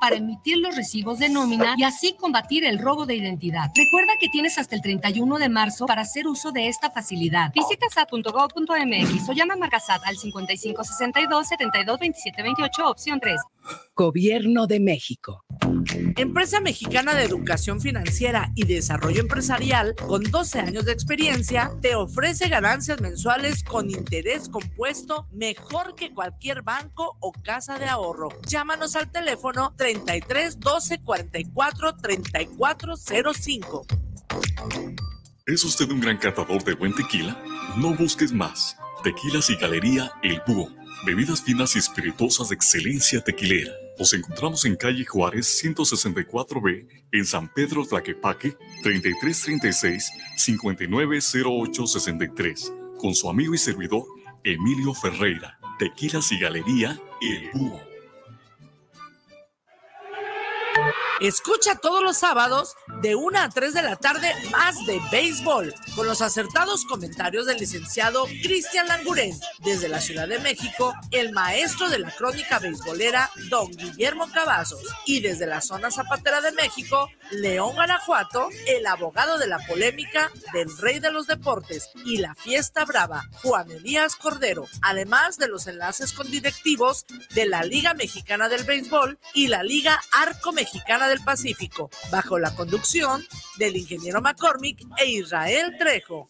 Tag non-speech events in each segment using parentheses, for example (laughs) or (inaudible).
para emitir los recibos de nómina y así combatir el robo de identidad. Recuerda que tienes hasta el 31 de marzo para hacer uso de esta facilidad. Visita sat.gov.mx o llama a Marcasat al 5562 72 27 28 opción 3. Gobierno de México. Empresa Mexicana de Educación Financiera y Desarrollo Empresarial, con 12 años de experiencia, te ofrece ganancias mensuales con interés compuesto mejor que cualquier banco o casa de ahorro. Llámanos al teléfono 33 12 44 34 05. ¿Es usted un gran catador de buen tequila? No busques más. Tequilas y Galería El Búho. Bebidas finas y espirituosas de excelencia tequilera. Nos encontramos en calle Juárez 164B, en San Pedro Tlaquepaque, 3336-590863, con su amigo y servidor Emilio Ferreira. Tequilas y Galería El Búho. Escucha todos los sábados de 1 a 3 de la tarde más de béisbol con los acertados comentarios del licenciado Cristian Languren. Desde la Ciudad de México, el maestro de la crónica beisbolera don Guillermo Cavazos. Y desde la zona zapatera de México, León Guanajuato, el abogado de la polémica del rey de los deportes y la fiesta brava, Juan Elías Cordero, además de los enlaces con directivos de la Liga Mexicana del Béisbol y la Liga Arco Mexicana del Pacífico, bajo la conducción del ingeniero McCormick e Israel Trejo.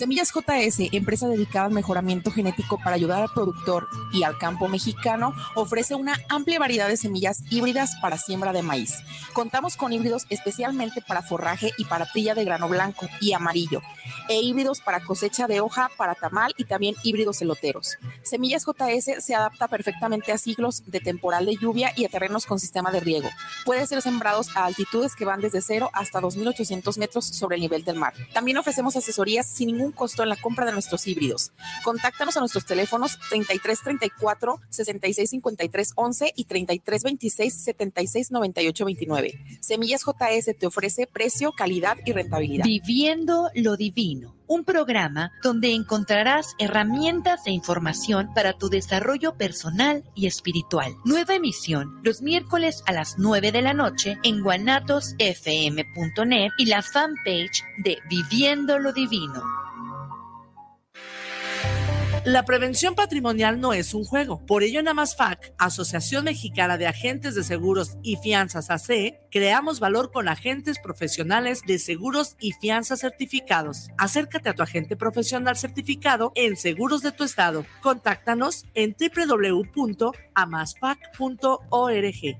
Semillas JS, empresa dedicada al mejoramiento genético para ayudar al productor y al campo mexicano, ofrece una amplia variedad de semillas híbridas para siembra de maíz. Contamos con híbridos especialmente para forraje y para trilla de grano blanco y amarillo, e híbridos para cosecha de hoja, para tamal y también híbridos eloteros. Semillas JS se adapta perfectamente a siglos de temporal de lluvia y a terrenos con sistema de riego. Puede ser sembrados a altitudes que van desde 0 hasta 2.800 metros sobre el nivel del mar. También ofrecemos asesorías sin ningún costo en la compra de nuestros híbridos. Contáctanos a nuestros teléfonos 3334 6653 11 y 3326 76 98 29. Semillas JS te ofrece precio, calidad y rentabilidad. Viviendo lo divino un programa donde encontrarás herramientas e información para tu desarrollo personal y espiritual. Nueva emisión los miércoles a las 9 de la noche en guanatosfm.net y la fanpage de Viviendo lo Divino. La prevención patrimonial no es un juego. Por ello, en Amasfac, Asociación Mexicana de Agentes de Seguros y Fianzas AC, creamos valor con agentes profesionales de seguros y fianzas certificados. Acércate a tu agente profesional certificado en Seguros de tu Estado. Contáctanos en www.amasfac.org.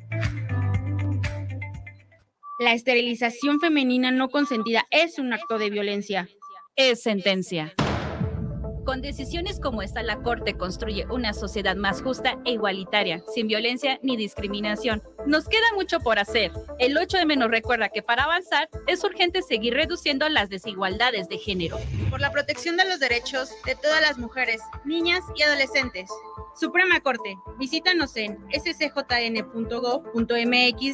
La esterilización femenina no consentida es un acto de violencia. Es sentencia. Con decisiones como esta, la Corte construye una sociedad más justa e igualitaria, sin violencia ni discriminación. Nos queda mucho por hacer. El 8 de menos recuerda que para avanzar es urgente seguir reduciendo las desigualdades de género. Por la protección de los derechos de todas las mujeres, niñas y adolescentes. Suprema Corte, visítanos en scjn.gov.mx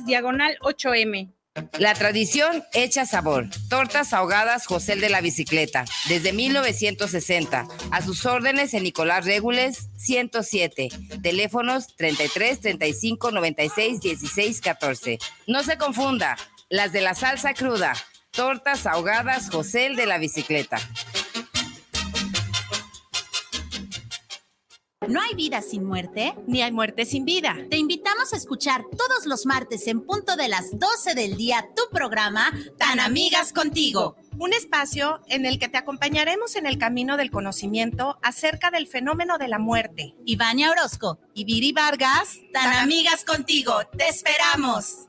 diagonal 8M. La tradición hecha sabor. Tortas ahogadas José de la Bicicleta, desde 1960. A sus órdenes en Nicolás Regules 107. Teléfonos 33 35 96 16 14. No se confunda, las de la salsa cruda. Tortas ahogadas José de la Bicicleta. No hay vida sin muerte, ni hay muerte sin vida. Te invitamos a escuchar todos los martes en punto de las 12 del día tu programa Tan Amigas Contigo. Un espacio en el que te acompañaremos en el camino del conocimiento acerca del fenómeno de la muerte. Ivania Orozco y Viri Vargas, Tan, Amigas Contigo. Te esperamos.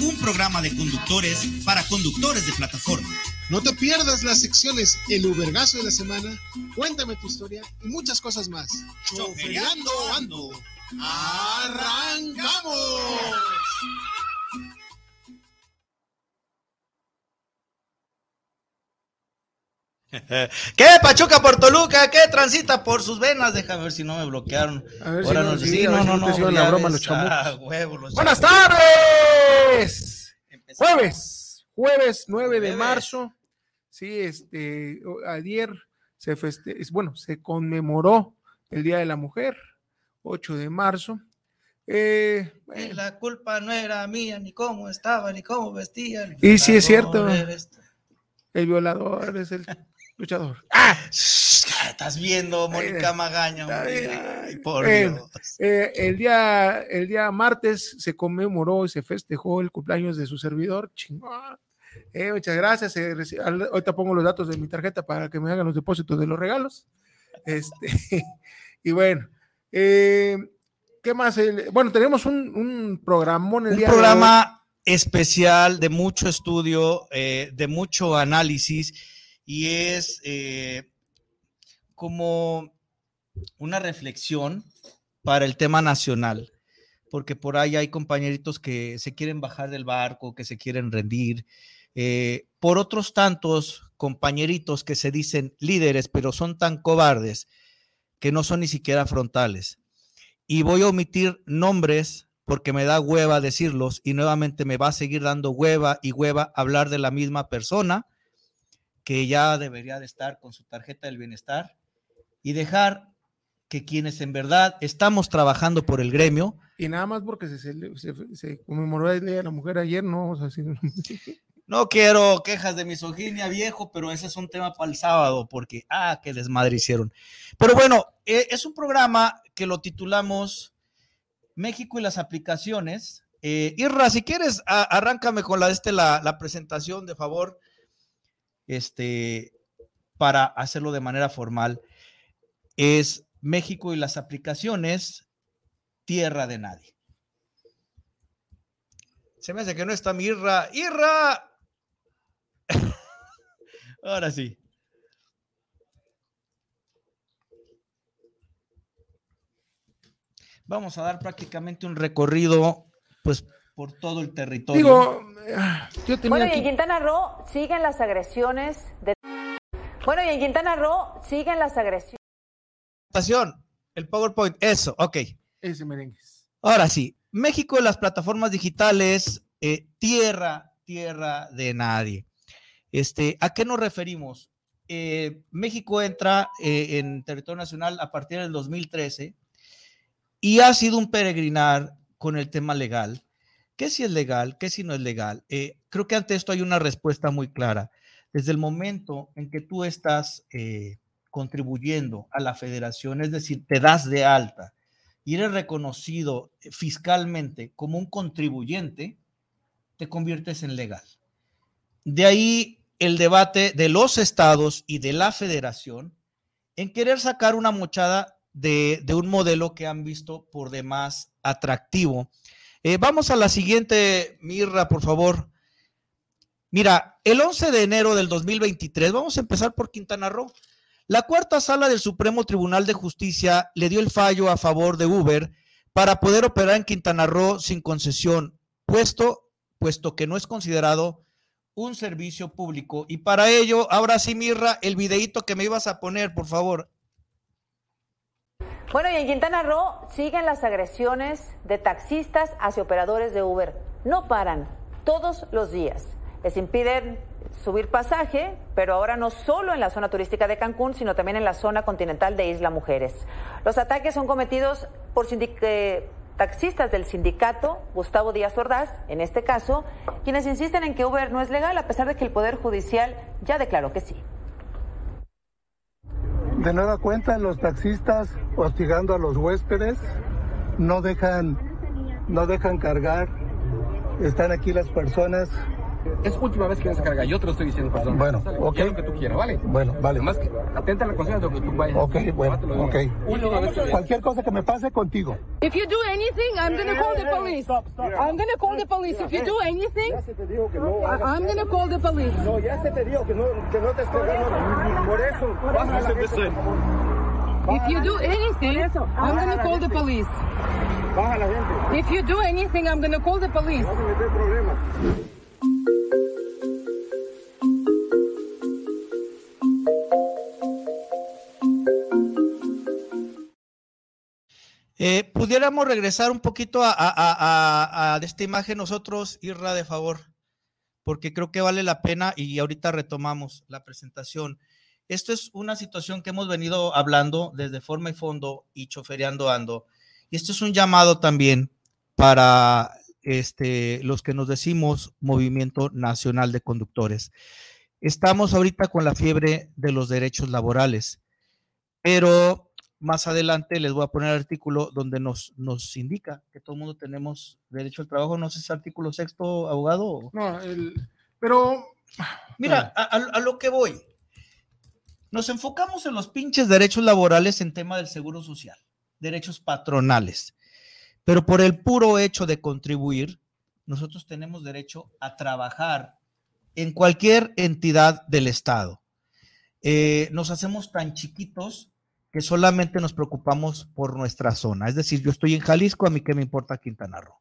un programa de conductores para conductores de plataforma. No te pierdas las secciones El Ubergazo de la Semana, Cuéntame tu historia y muchas cosas más. Chofereando ando. ¡Arrancamos! (laughs) ¿Qué Pachuca por Toluca? ¿Qué transita por sus venas? Déjame ver si no me bloquearon. A ver Ahora si no, no, sí, sí, no, si no, no te no, hicieron ya la broma ves. los chamucos. Ah, huevo, los Buenas chamucos. tardes. Jueves, jueves 9 de marzo. Sí, este, ayer se feste, es- bueno, se conmemoró el Día de la Mujer, 8 de marzo. Eh, La culpa no era mía, ni cómo estaba, ni cómo vestía. y sí es cierto, eres el violador es el luchador. Shh, Estás viendo, Mónica Magaña. Ay, por Bueno, Dios. eh, el, día, el día martes se conmemoró y se festejó el cumpleaños de su servidor. Chingón. Eh, muchas gracias. eh, ahorita pongo los datos de mi tarjeta para que me hagan los depósitos de los regalos. Este, (laughs) y bueno, eh, ¿qué más? Bueno, tenemos un, un programón el Un día de hoy. programa especial de mucho estudio, eh, de mucho análisis, y es eh, como una reflexión para el tema nacional, porque por ahí hay compañeritos que se quieren bajar del barco, que se quieren rendir, eh, por otros tantos compañeritos que se dicen líderes, pero son tan cobardes que no son ni siquiera frontales. Y voy a omitir nombres porque me da hueva decirlos y nuevamente me va a seguir dando hueva y hueva hablar de la misma persona que ya debería de estar con su tarjeta del bienestar y dejar que quienes en verdad estamos trabajando por el gremio, Y nada más porque se, cele- se- se conmemoró el Día de la Mujer ayer, ¿no? O sea, (laughs) sí. no quiero quejas de misoginia viejo, pero ese es un tema para el sábado porque, ah, qué desmadre hicieron. Pero bueno, eh, es un programa que lo titulamos México y las aplicaciones. Eh, Irra, si quieres, a- arráncame con la, este, la, la presentación, de favor, este, para hacerlo de manera formal. Es México y las aplicaciones, tierra de nadie. Se me hace que no está mi Irra. ¡Irra! (laughs) Ahora sí. Vamos a dar prácticamente un recorrido, pues, por todo el territorio. Digo, yo tenía Bueno, y aquí- en Quintana Roo siguen las agresiones de... Bueno, y en Quintana Roo siguen las agresiones. El PowerPoint, eso, ok. Ese merengue. Ahora sí, México en las plataformas digitales, eh, tierra, tierra de nadie. Este, ¿A qué nos referimos? Eh, México entra eh, en territorio nacional a partir del 2013 y ha sido un peregrinar con el tema legal. ¿Qué si es legal? ¿Qué si no es legal? Eh, creo que ante esto hay una respuesta muy clara. Desde el momento en que tú estás eh, contribuyendo a la federación, es decir, te das de alta y eres reconocido fiscalmente como un contribuyente, te conviertes en legal. De ahí el debate de los estados y de la federación en querer sacar una mochada de un modelo que han visto por demás atractivo. Eh, vamos a la siguiente, Mirra, por favor. Mira, el 11 de enero del 2023, vamos a empezar por Quintana Roo. La cuarta sala del Supremo Tribunal de Justicia le dio el fallo a favor de Uber para poder operar en Quintana Roo sin concesión, puesto, puesto que no es considerado un servicio público. Y para ello, ahora sí, Mirra, el videíto que me ibas a poner, por favor. Bueno, y en Quintana Roo siguen las agresiones de taxistas hacia operadores de Uber. No paran, todos los días. Les impiden subir pasaje, pero ahora no solo en la zona turística de Cancún, sino también en la zona continental de Isla Mujeres. Los ataques son cometidos por eh, taxistas del sindicato Gustavo Díaz Ordaz, en este caso, quienes insisten en que Uber no es legal, a pesar de que el Poder Judicial ya declaró que sí. De nueva cuenta, los taxistas hostigando a los huéspedes, no dejan, no dejan cargar. Están aquí las personas Es última vez que vienes a cargar. Yo te lo estoy diciendo, persona. Bueno, Sale, ok. lo que tú quieras, ¿vale? Bueno, vale. Más que atenta a la conciencia de lo que tú vayas. Ok, bueno, Te ok. Última vez que Cualquier cosa que me pase contigo. If you do anything, I'm gonna call the police. I'm gonna call the police. If you do anything, I- I'm gonna call the police. No, ya se te dijo que no, que no te estés Por eso. If you do anything, I'm gonna call the police. Baja la gente. If you do anything, I'm gonna call the police. No meter problemas. Pudiéramos regresar un poquito a, a- a- a- esta imagen nosotros, Irra, de favor, porque creo que vale la pena y ahorita retomamos la presentación. Esto es una situación que hemos venido hablando desde forma y fondo y chofereando ando. Y esto es un llamado también para este, los que nos decimos Movimiento Nacional de Conductores. Estamos ahorita con la fiebre de los derechos laborales, pero más adelante les voy a poner el artículo donde nos, nos indica que todo el mundo tenemos derecho al trabajo. No sé si es artículo sexto, abogado. No, el, pero Mira, a, a- a lo que voy. Nos enfocamos en los pinches derechos laborales en tema del seguro social, derechos patronales. Pero por el puro hecho de contribuir, nosotros tenemos derecho a trabajar en cualquier entidad del Estado. Eh, nos hacemos tan chiquitos que solamente nos preocupamos por nuestra zona. Es decir, yo estoy en Jalisco, a mí qué me importa Quintana Roo.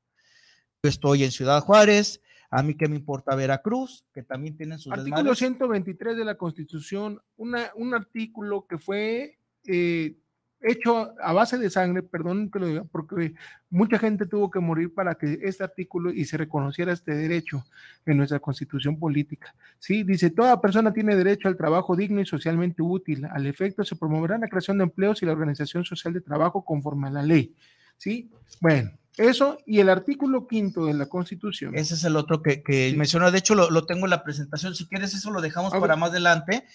Yo estoy en Ciudad Juárez, a mí qué me importa Veracruz, que también tienen sus Artículo desmadres. 123 de la Constitución, una, un artículo que fue eh, hecho a base de sangre, perdón que lo diga, porque mucha gente tuvo que morir para que este artículo y se reconociera este derecho en nuestra Constitución política. Sí, dice, toda persona tiene derecho al trabajo digno y socialmente útil. Al efecto, se promoverá la creación de empleos y la organización social de trabajo conforme a la ley. Sí, bueno, eso y el artículo quinto de la Constitución. Ese es el otro que, que mencionó. De hecho, lo, lo tengo en la presentación. Si quieres, eso lo dejamos A para más adelante.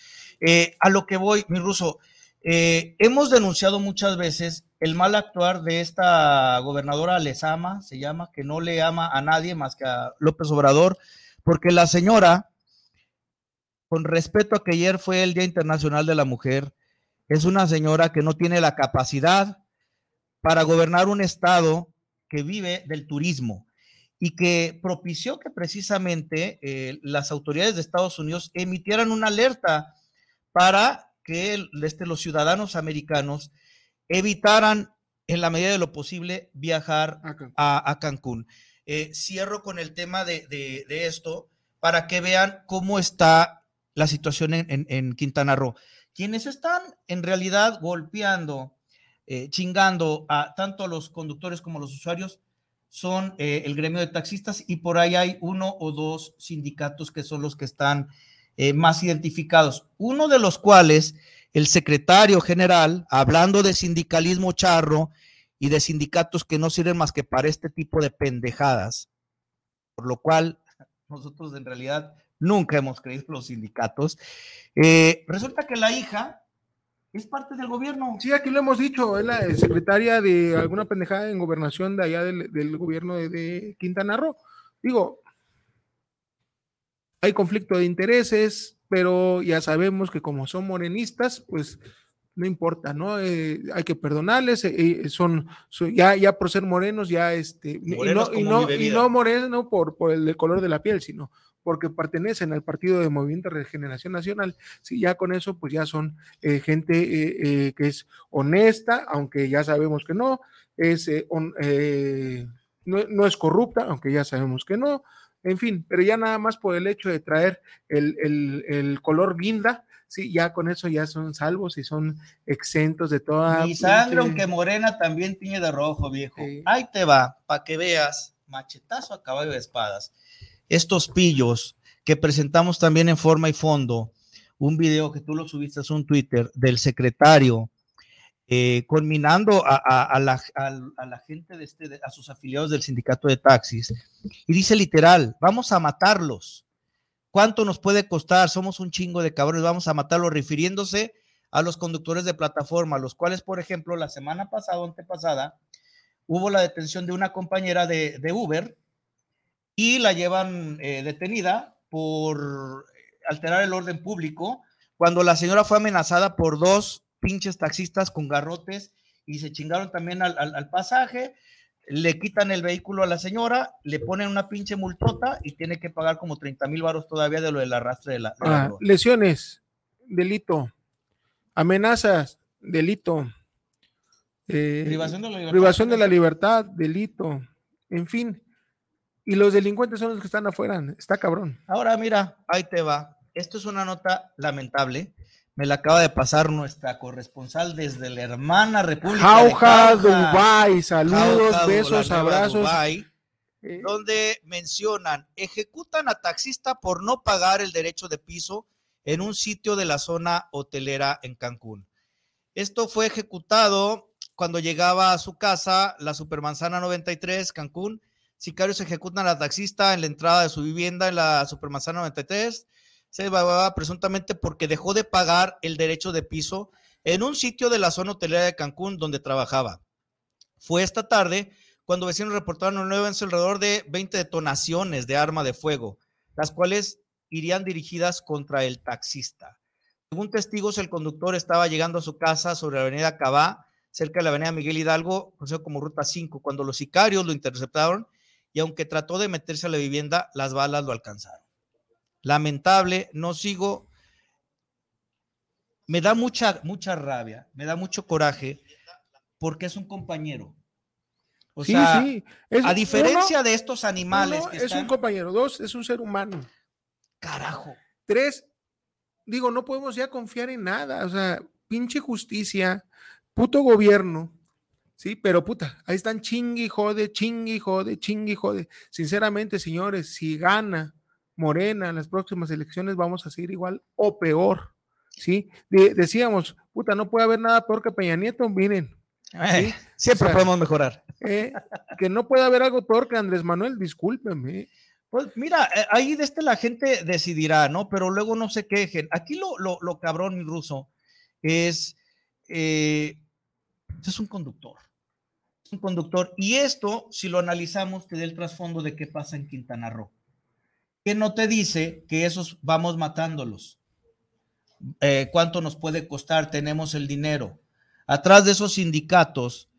Eh, a lo que voy, mi ruso. Eh, hemos denunciado muchas veces el mal actuar de esta gobernadora Lezama, se llama, que no le ama a nadie más que a López Obrador, porque la señora, con respeto a que ayer fue el Día Internacional de la Mujer, es una señora que no tiene la capacidad para gobernar un estado que vive del turismo y que propició que precisamente eh, las autoridades de Estados Unidos emitieran una alerta para que el- este, los ciudadanos americanos evitaran en la medida de lo posible viajar a, a Cancún. Eh, cierro con el tema de, de- de esto para que vean cómo está la situación en, en- en Quintana Roo. Quienes están en realidad golpeando, eh, chingando a tanto a los conductores como a los usuarios son eh, el gremio de taxistas y por ahí hay uno o dos sindicatos que son los que están eh, más identificados. Uno de los cuales, el secretario general, hablando de sindicalismo charro y de sindicatos que no sirven más que para este tipo de pendejadas, por lo cual (laughs) nosotros en realidad nunca hemos creído los sindicatos. Eh, resulta que la hija es parte del gobierno. Sí, aquí lo hemos dicho, es la secretaria de alguna pendejada en gobernación de allá del, del gobierno de, de Quintana Roo. Digo, hay conflicto de intereses, pero ya sabemos que como son morenistas, pues no importa, ¿no? Eh, hay que perdonarles, eh, eh, son, son- ya, ya por ser morenos, ya este, y Morenos no, y no, y no moreno por, por el color de la piel, sino porque pertenecen al Partido de Movimiento de Regeneración Nacional. Sí, ya con eso, pues ya son eh, gente eh, eh, que es honesta, aunque ya sabemos que no, es, eh, no, no es corrupta, aunque ya sabemos que no, en fin, pero ya nada más por el hecho de traer el, el- el color guinda, sí, ya con eso ya son salvos y son exentos de toda... Mi sangre, aunque morena, también tiñe de rojo, viejo. Ahí te va, para que veas, machetazo a caballo de espadas. Estos pillos que presentamos también en forma y fondo, un video que tú lo subiste a un Twitter del secretario, eh, conminando a, la, gente de este, a sus afiliados del sindicato de taxis, y dice literal, vamos a matarlos. ¿Cuánto nos puede costar? Somos un chingo de cabrones, vamos a matarlos, refiriéndose a los conductores de plataforma, los cuales, por ejemplo, la semana pasada antepasada, hubo la detención de una compañera de, de Uber y la llevan eh, detenida por alterar el orden público cuando la señora fue amenazada por dos pinches taxistas con garrotes y se chingaron también al, al- al pasaje, le quitan el vehículo a la señora, le ponen una pinche multota y tiene que pagar como 30 mil varos todavía de lo del arrastre de la... de Ah, lesiones, delito. Amenazas, delito. Eh, Privación de la libertad. privación de la libertad, delito. En fin. Y los delincuentes son los que están afuera. Está cabrón. Ahora mira, ahí te va. Esto es una nota lamentable. Me la acaba de pasar nuestra corresponsal desde la hermana República de Jauja, Jauja. Dubái. Saludos, Jauja, besos, abrazos. Eh, donde mencionan, ejecutan a taxista por no pagar el derecho de piso en un sitio de la zona hotelera en Cancún. Esto fue ejecutado cuando llegaba a su casa, la Supermanzana 93, Cancún. Sicarios ejecutan a la taxista en la entrada de su vivienda en la Supermanzana 93. Se evaluaba presuntamente porque dejó de pagar el derecho de piso en un sitio de la zona hotelera de Cancún donde trabajaba. Fue esta tarde cuando vecinos reportaron un nuevo alrededor de 20 detonaciones de arma de fuego, las cuales irían dirigidas contra el taxista. Según testigos, el conductor estaba llegando a su casa sobre la avenida Cabá, cerca de la avenida Miguel Hidalgo, conocido como Ruta 5, cuando los sicarios lo interceptaron y aunque trató de meterse a la vivienda, las balas lo alcanzaron. Lamentable, no sigo. Me da mucha, mucha rabia, me da mucho coraje, porque es un compañero. O Sí, sea, sí. Es- a diferencia uno- de estos animales uno que es un compañero. Dos, es un ser humano. Carajo. Tres, digo, no podemos ya confiar en nada. O sea, pinche justicia, puto gobierno. Sí, pero puta, ahí están chingui jode, chingui jode, chingui jode. Sinceramente, señores, si gana Morena en las próximas elecciones, vamos a seguir igual o peor. Sí, De- decíamos, puta, no puede haber nada peor que Peña Nieto, miren. Eh, siempre podemos mejorar. eh, que no puede haber algo peor que Andrés Manuel, discúlpeme. Pues mira, eh, ahí de este la gente decidirá, ¿no? Pero luego no se quejen. Aquí lo, lo, lo cabrón, mi ruso, es, eh, es un conductor. Es un conductor. Y esto, si lo analizamos, te da el trasfondo de qué pasa en Quintana Roo. Que no te dice que esos vamos matándolos. Eh, ¿Cuánto nos puede costar? Tenemos el dinero. Atrás de esos sindicatos,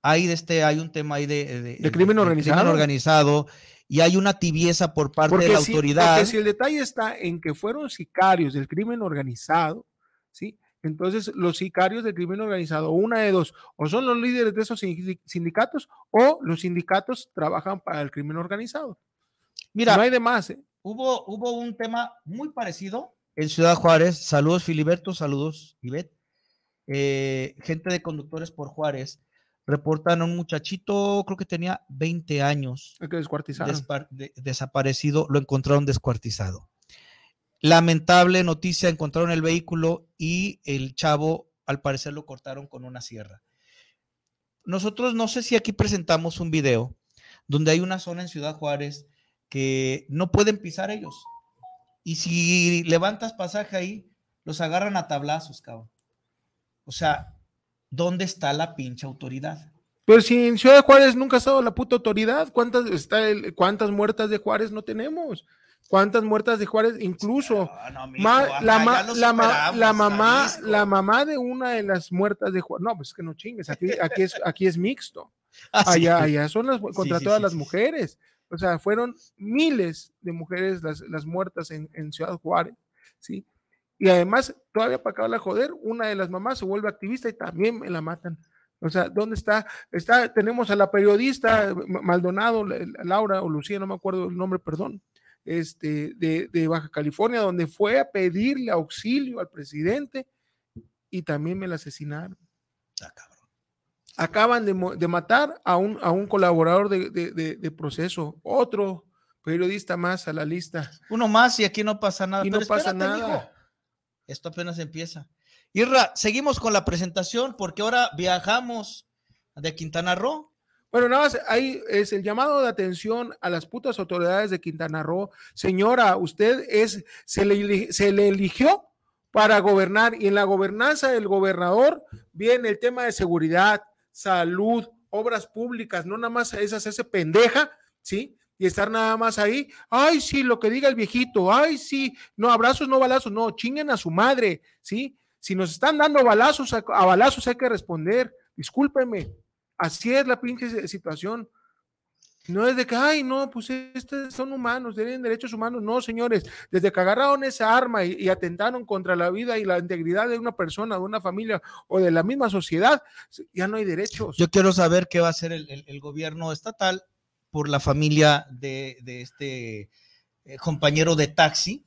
hay, de este, hay un tema ahí de, de- crimen organizado. organizado y hay una tibieza por parte de la si, autoridad. porque si el detalle está en que fueron sicarios del crimen organizado, ¿sí? Entonces, los sicarios del crimen organizado, una de dos, o son los líderes de esos sin- sindicatos, o los sindicatos trabajan para el crimen organizado. Mira, no hay de más. ¿eh? Hubo, hubo un tema muy parecido en Ciudad Juárez. Saludos, Filiberto. Saludos, Ivette. Eh, gente de conductores por Juárez reportan a un muchachito, creo que tenía 20 años, que de- desaparecido, lo encontraron descuartizado. Lamentable noticia, encontraron el vehículo y el chavo, al parecer, lo cortaron con una sierra. Nosotros no sé si aquí presentamos un video donde hay una zona en Ciudad Juárez que no pueden pisar ellos. Y si levantas pasaje ahí, los agarran a tablazos, cabrón. O sea, ¿dónde está la pinche autoridad? Pero si en Ciudad de Juárez nunca ha estado la puta autoridad, ¿cuántas, está el- ¿cuántas muertas de Juárez no tenemos? ¿Cuántas muertas de Juárez? Incluso mijo, ma- ajá, la, ma- la ma- la mamá, la mamá de una de las muertas de Juárez. No, pues es que no chingues, aquí, aquí, es, aquí es mixto. (laughs) Ah, sí. allá, allá son las contra sí, todas las mujeres. O sea, fueron miles de mujeres las, las muertas en, en Ciudad Juárez, ¿sí? Y además, todavía para acabar la joder, una de las mamás se vuelve activista y también me la matan. O sea, ¿dónde está? Está, tenemos a la periodista Ma- Maldonado, la- la- Laura o Lucía, no me acuerdo el nombre, perdón, este, de, de Baja California, donde fue a pedirle auxilio al presidente y también me la asesinaron. Acaban de, de matar a un, a un colaborador de, de- proceso, otro periodista más a la lista. Uno más y aquí no pasa nada. Y no pasa espérate, nada. mijo. Esto apenas empieza. Irra, seguimos con la presentación porque ahora viajamos de Quintana Roo. Bueno, nada más, ahí es el llamado de atención a las putas autoridades de Quintana Roo. Señora, usted es, se le, se le eligió para gobernar y en la gobernanza del gobernador viene el tema de seguridad, salud, obras públicas, no nada más es hacerse pendeja, ¿sí? y estar nada más ahí. Ay, sí, lo que diga el viejito. Ay, sí, no, abrazos, no balazos, no, chinguen a su madre, ¿sí? Si nos están dando balazos, a, a balazos hay que responder. Discúlpeme, así es la pinche situación. No es de que, ay, no, pues estos son humanos, tienen derechos humanos. No, señores, desde que agarraron esa arma y, y, atentaron contra la vida y la integridad de una persona, de una familia o de la misma sociedad, ya no hay derechos. Yo quiero saber qué va a hacer el, el, el gobierno estatal por la familia de, de este eh, compañero de taxi.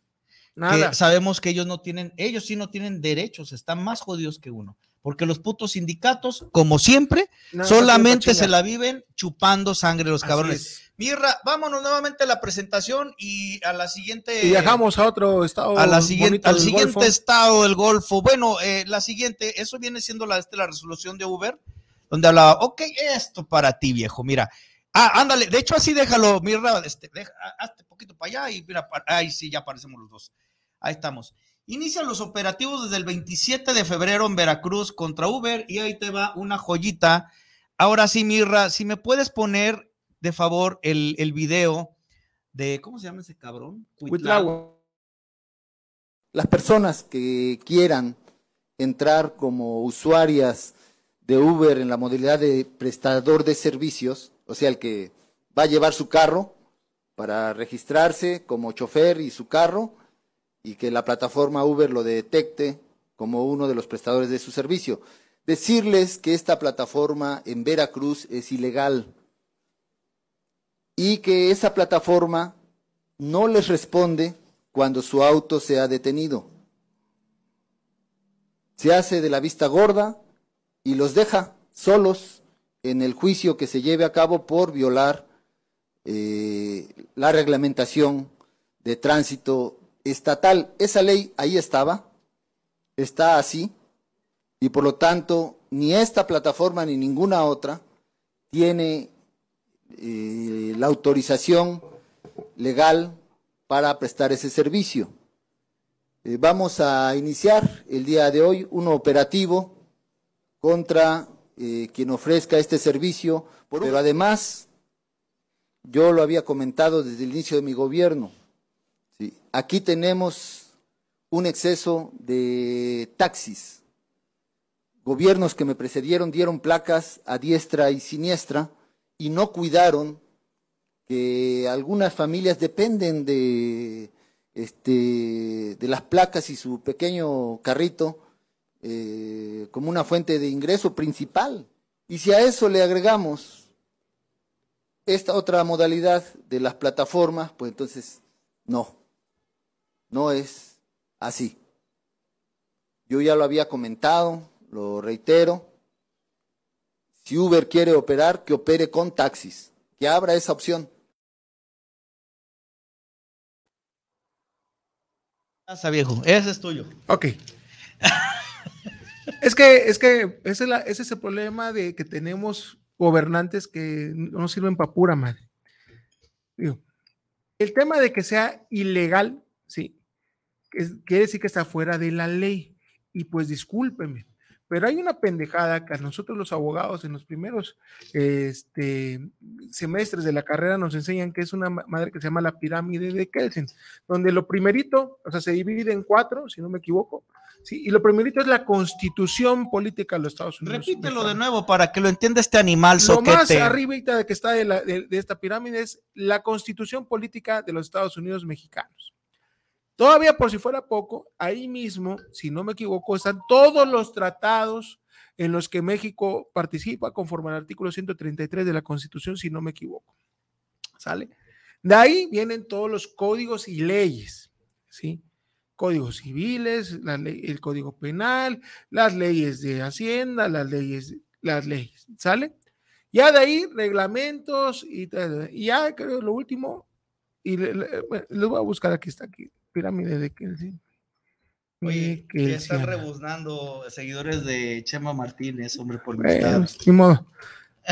Nada. Que sabemos que ellos no tienen, ellos sí no tienen derechos, están más jodidos que uno porque los putos sindicatos, como siempre, solamente se la viven chupando sangre los Así cabrones. es. Mirra, vámonos nuevamente a la presentación y a la siguiente. Y viajamos a otro estado. a la siguiente, al siguiente Golfo. estado del Golfo. Bueno, eh, la siguiente, eso viene siendo la, este, la resolución de Uber, donde hablaba, ok, esto para ti, viejo, mira. Ah, ándale, de hecho así déjalo, Mirra, este, deja, hazte poquito para allá y mira, pa- ahí sí, ya aparecemos los dos. Ahí estamos. Inician los operativos desde el 27 de febrero en Veracruz contra Uber y ahí te va una joyita. Ahora sí, Mirra, si me puedes poner de favor el, el video de, ¿cómo se llama ese cabrón? Cuitlagua. Las personas que quieran entrar como usuarias de Uber en la modalidad de prestador de servicios, o sea, el que va a llevar su carro para registrarse como chofer y su carro, y que la plataforma Uber lo detecte como uno de los prestadores de su servicio. Decirles que esta plataforma en Veracruz es ilegal y que esa plataforma no les responde cuando su auto sea detenido. Se hace de la vista gorda y los deja solos en el juicio que se lleve a cabo por violar eh, la reglamentación de tránsito estatal. Esa ley ahí estaba, está así, y por lo tanto ni esta plataforma ni ninguna otra tiene eh, la autorización legal para prestar ese servicio. Eh, vamos a iniciar el día de hoy un operativo contra eh, quien ofrezca este servicio, pero además, yo lo había comentado desde el inicio de mi gobierno. Aquí tenemos un exceso de taxis. Gobiernos que me precedieron dieron placas a diestra y siniestra y no cuidaron que algunas familias dependen de, este, de las placas y su pequeño carrito eh, como una fuente de ingreso principal. Y si a eso le agregamos esta otra modalidad de las plataformas, pues entonces no, no es así. Yo ya lo había comentado, lo reitero. Si Uber quiere operar, que opere con taxis, que abra esa opción. Casa, viejo, ese es tuyo. Ok. (laughs) es que, es que ese es, la- ese es el problema de que tenemos gobernantes que no sirven para pura madre. Digo, el tema de que sea ilegal, sí, es- quiere decir que está fuera de la ley. Y pues discúlpeme, pero hay una pendejada que a nosotros los abogados en los primeros este, semestres de la carrera nos enseñan que es una ma- madre que se llama la pirámide de Kelsen, donde lo primerito, o sea, se divide en cuatro, si no me equivoco, sí, y lo primerito es la constitución política de los Estados Unidos. Repítelo de nuevo para que lo entienda este animal Lo más soquete. arribita de que está de, la- de- de esta pirámide es la constitución política de los Estados Unidos mexicanos. Todavía por si fuera poco, ahí mismo, si no me equivoco, están todos los tratados en los que México participa conforme al artículo 133 de la Constitución, si no me equivoco. ¿Sale? De ahí vienen todos los códigos y leyes, ¿sí? Códigos civiles, el código penal, las leyes de Hacienda, las leyes, las leyes, ¿sale? Ya de ahí, reglamentos y, y ya creo lo último, y les voy a buscar aquí, está aquí, pirámide de Kelsen. Oye, que están rebuznando seguidores de Chema Martínez, hombre, por ni modo.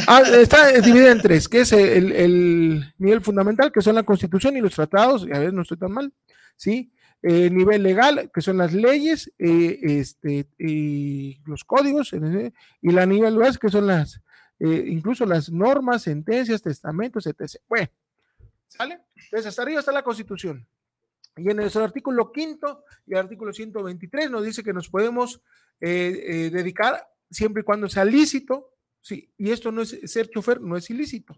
Ah, está dividida en tres, que es el, el nivel fundamental, que son la constitución y los tratados, y a ver, no estoy tan mal, ¿sí? Eh, nivel legal, que son las leyes, eh, este, y los códigos, eh, y la nivel base, que son las, eh, incluso las normas, sentencias, testamentos, etc. Bueno, ¿Sale? Entonces, hasta arriba está la Constitución. Y en el artículo quinto y el artículo 123 nos dice que nos podemos eh, eh, dedicar siempre y cuando sea lícito, sí, y esto no es ser chofer, no es ilícito,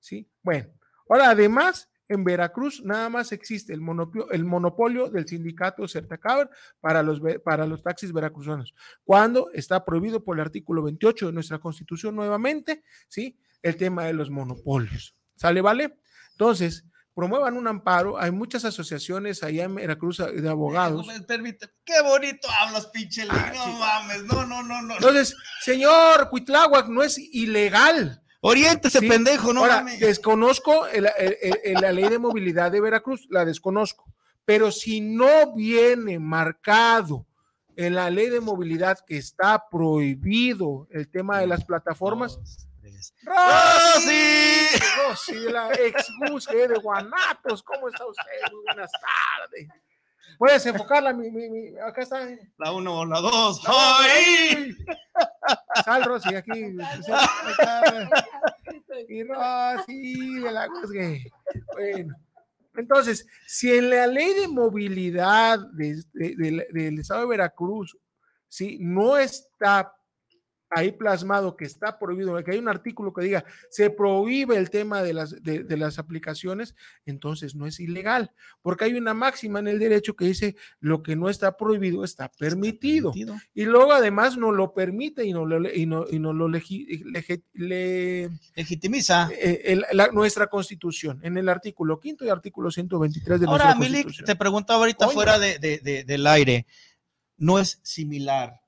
sí. Bueno, ahora además en Veracruz nada más existe el monopolio, el monopolio del sindicato Certacaber para los, para los taxis veracruzanos, cuando está prohibido por el artículo 28 de nuestra constitución nuevamente, ¿sí? El tema de los monopolios. ¿Sale, vale? Entonces, promuevan un amparo. Hay muchas asociaciones allá en Veracruz de abogados. Permíteme, qué bonito hablas, pinche Lin, no mames, no, no, no, no. Entonces, señor Cuitláhuac, no es ilegal. Oriéntese, pendejo, no Ahora, mames. desconozco el- el- el- el- la ley de movilidad de Veracruz, la desconozco. Pero si no viene marcado en la ley de movilidad que está prohibido el tema de las plataformas. Rosy, Rosy, de la ex de Guanatos, ¿cómo está usted? Muy buenas tardes. Puedes enfocarla, mi, mi- mi- acá está. La uno, la dos. ¡Ay! Sal, Rosy, aquí. Y Rosy de la. Bueno. Entonces, si en la ley de movilidad de- de- de- del estado de Veracruz, si no está ahí plasmado que está prohibido, que hay un artículo que diga se prohíbe el tema de las, de, de las aplicaciones, entonces no es ilegal, porque hay una máxima en el derecho que dice lo que no está prohibido está permitido. Y luego además no lo permite y no lo, y no, y no lo legi- le- legitimiza eh, el- la- nuestra constitución en el artículo quinto y artículo 123 de Ahora, nuestra Milik, constitución. te preguntaba ahorita Oye. fuera de, de- de- del aire, ¿no es similar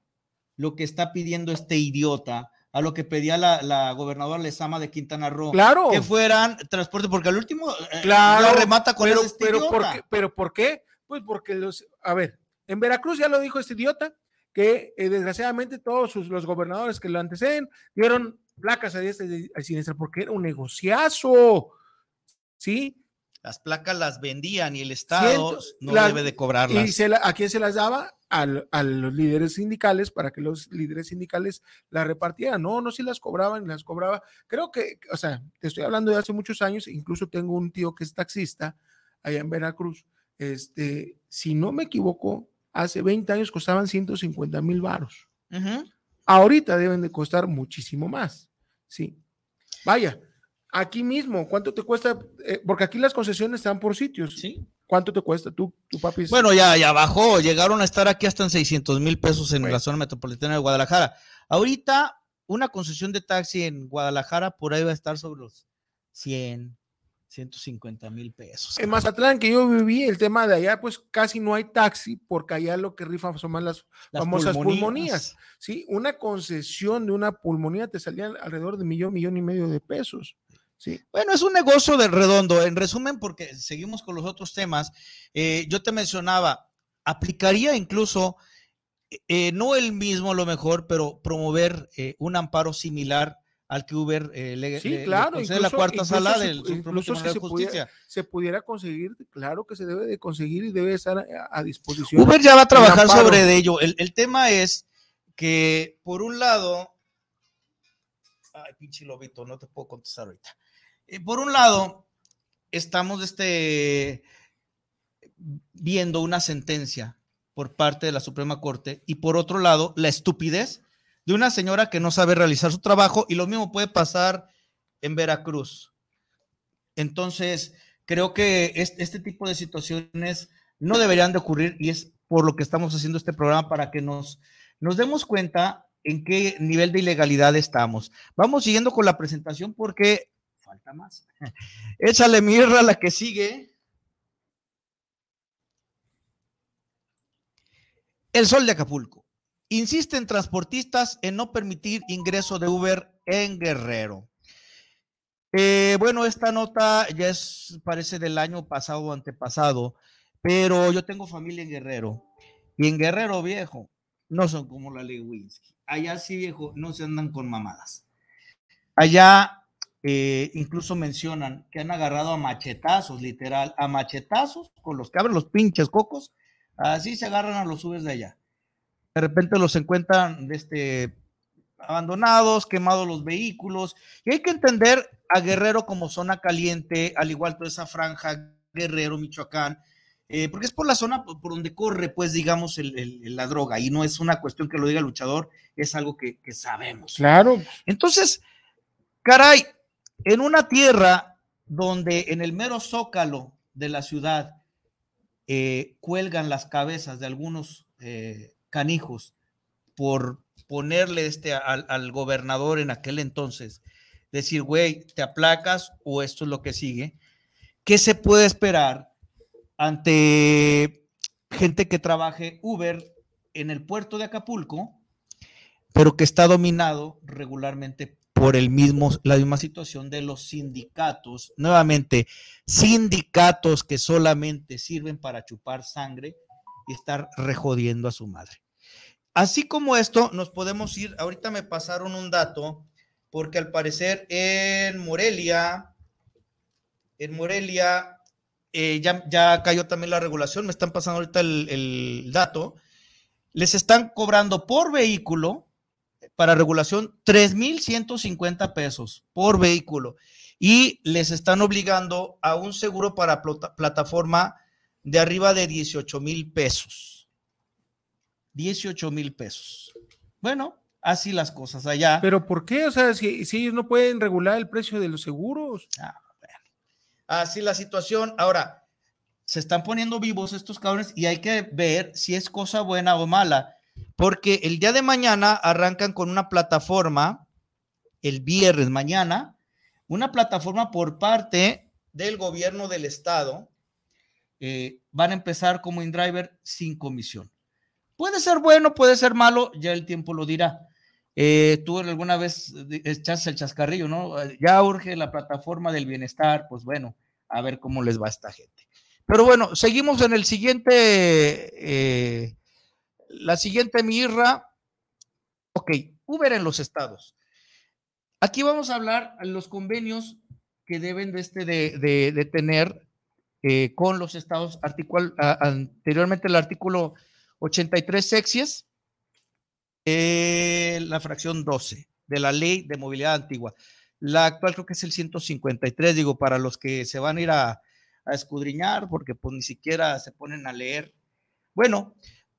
lo que está pidiendo este idiota a lo que pedía la, la gobernadora Lezama de Quintana Roo? Claro. Que fueran transporte, porque al último eh, Claro, ya remata con pero, este pero, idiota. ¿por qué, pero ¿por qué? Pues porque los, a ver, en Veracruz ya lo dijo este idiota, que eh, desgraciadamente todos sus- los gobernadores que lo anteceden dieron placas a diestra y siniestra porque era un negociazo, ¿sí? Las placas las vendían y el Estado no las- debe de cobrarlas. ¿Y se la- a quién se las daba? Al- a los líderes sindicales para que los líderes sindicales las repartieran. No, no, si las cobraban, las cobraba. Creo que, o sea, te estoy hablando de hace muchos años, incluso tengo un tío que es taxista allá en Veracruz. Este, si no me equivoco, hace 20 años costaban 150 mil varos. Ahorita deben de costar muchísimo más. Sí. Vaya, aquí mismo, ¿cuánto te cuesta? Eh, porque aquí las concesiones están por sitios. Sí. ¿Cuánto te cuesta? Tú, tu papi. Bueno, ya, ya bajó, llegaron a estar aquí hasta en 600 mil pesos en la zona metropolitana de Guadalajara. Ahorita, una concesión de taxi en Guadalajara por ahí va a estar sobre los 100, 150 mil pesos. En Mazatlán, que yo viví, el tema de allá, pues casi no hay taxi, porque allá lo que rifa son más las, Las famosas pulmonías. pulmonías. Sí, una concesión de una pulmonía te salía alrededor de millón, millón y medio de pesos. Sí. Bueno, es un negocio de redondo. En resumen, porque seguimos con los otros temas, eh, yo te mencionaba, aplicaría incluso, eh, no el mismo a lo mejor, pero promover eh, un amparo similar al que Uber eh, le, Sí, le- le claro. concede la cuarta incluso sala del Supremo incluso de se pudiera, Justicia. se pudiera conseguir, claro que se debe de conseguir y debe estar a, a disposición. Uber ya va a trabajar sobre de ello. El, el tema es que, por un lado, ay, pinche lobito, no te puedo contestar ahorita. Eh, por un lado, estamos este, viendo una sentencia por parte de la Suprema Corte y por otro lado, la estupidez de una señora que no sabe realizar su trabajo y lo mismo puede pasar en Veracruz. Entonces, creo que es- este tipo de situaciones no deberían de ocurrir y es por lo que estamos haciendo este programa para que nos, nos demos cuenta en qué nivel de ilegalidad estamos. Vamos siguiendo con la presentación porque falta más. (laughs) Échale mirra a la que sigue. El Sol de Acapulco. Insisten transportistas en no permitir ingreso de Uber en Guerrero. Eh, bueno, esta nota ya es, parece del año pasado o antepasado, pero yo tengo familia en Guerrero. Y en Guerrero, viejo, no son como la Lewinsky. Allá sí, viejo, no se andan con mamadas. Allá eh, incluso mencionan que han agarrado a machetazos, literal, a machetazos con los que abren los pinches cocos. Así se agarran a los subes de allá. De repente los encuentran este, abandonados, quemados los vehículos. Y hay que entender a Guerrero como zona caliente, al igual toda esa franja, Guerrero, Michoacán, eh, porque es por la zona por, por donde corre, pues, digamos, el- el- la droga. Y no es una cuestión que lo diga el luchador, es algo que, que sabemos. Claro. Entonces, caray, en una tierra donde en el mero zócalo de la ciudad eh, cuelgan las cabezas de algunos eh, canijos por ponerle este al, al gobernador en aquel entonces, decir, güey, te aplacas o esto es lo que sigue, ¿qué se puede esperar ante gente que trabaje Uber en el puerto de Acapulco, pero que está dominado regularmente por el mismo, la misma situación de los sindicatos, nuevamente, sindicatos que solamente sirven para chupar sangre y estar rejodiendo a su madre. Así como esto, nos podemos ir, ahorita me pasaron un dato, porque al parecer en Morelia, en Morelia, eh, ya, ya cayó también la regulación, me están pasando ahorita el, el dato, les están cobrando por vehículo, para regulación, 3.150 pesos por vehículo, y les están obligando a un seguro para plata- plataforma de arriba de 18 mil pesos. 18 mil pesos. Bueno, así las cosas allá. Pero ¿por qué? O sea, si, si ellos no pueden regular el precio de los seguros. Así la situación. Ahora, se están poniendo vivos estos cabrones y hay que ver si es cosa buena o mala, porque el día de mañana arrancan con una plataforma, el viernes mañana, una plataforma por parte del gobierno del estado. eh, van a empezar como InDriver sin comisión. Puede ser bueno, puede ser malo, ya el tiempo lo dirá. Eh, tú alguna vez echaste el chascarrillo, ¿no? Eh, Ya urge la plataforma del bienestar, pues bueno, a ver cómo les va esta gente. Pero bueno, seguimos en el siguiente, la siguiente mirra. Ok, Uber en los estados. Aquí vamos a hablar de los convenios que deben de, este de, de- tener eh, con los estados, anteriormente el artículo 83 sexies, eh, la fracción 12 de la ley de movilidad antigua. La actual creo que es el 153, digo, para los que se van a ir a, a escudriñar, porque pues ni siquiera se ponen a leer. Bueno,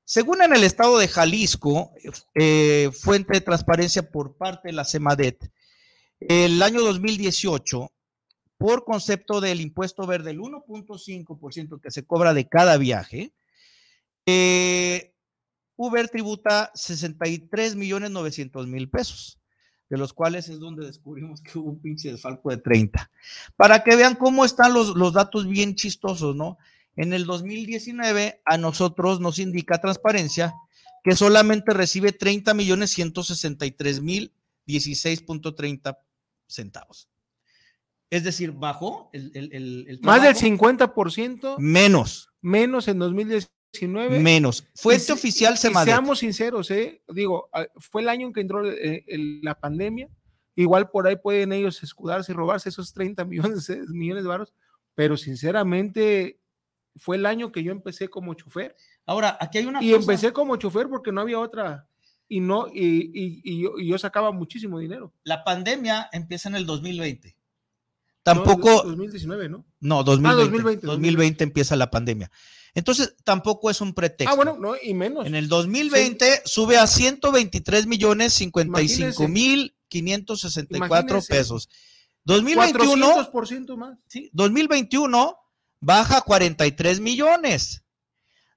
según en el estado de Jalisco, eh, fuente de transparencia por parte de la CEMADET, el año 2018, por concepto del impuesto verde, el 1.5% que se cobra de cada viaje, eh, Uber tributa 63 millones 900 mil pesos, de los cuales es donde descubrimos que hubo un pinche desfalco de 30. Para que vean cómo están los, los datos bien chistosos, ¿no? En el 2019 a nosotros nos indica transparencia que solamente recibe 30 millones 163 mil 16.30 centavos. Es decir, bajó el, el, el- el Más del trabajo. 50%. Menos. Menos en 2019. Menos. Fuente Y se- oficial Semadet. Seamos sinceros, ¿eh? Digo, ah, fue el año en que entró eh, la pandemia. Igual por ahí pueden ellos escudarse y robarse esos 30 millones, eh, millones de varos, pero sinceramente fue el año que yo empecé como chofer. Ahora, aquí hay una Y cosa- empecé como chofer porque no había otra. Y no, y, y- y yo, y yo sacaba muchísimo dinero. La pandemia empieza en el 2020. No, Tampoco, 2019, ¿no? no, 2020, Ah, 2020, 2020 empieza la pandemia. Entonces, tampoco es un pretexto. Ah, bueno, no, y menos. En el 2020 sube a 123 millones 55 mil 564 Imagínese. pesos. 2021, 400% más. sí, 2021 baja a 43 millones.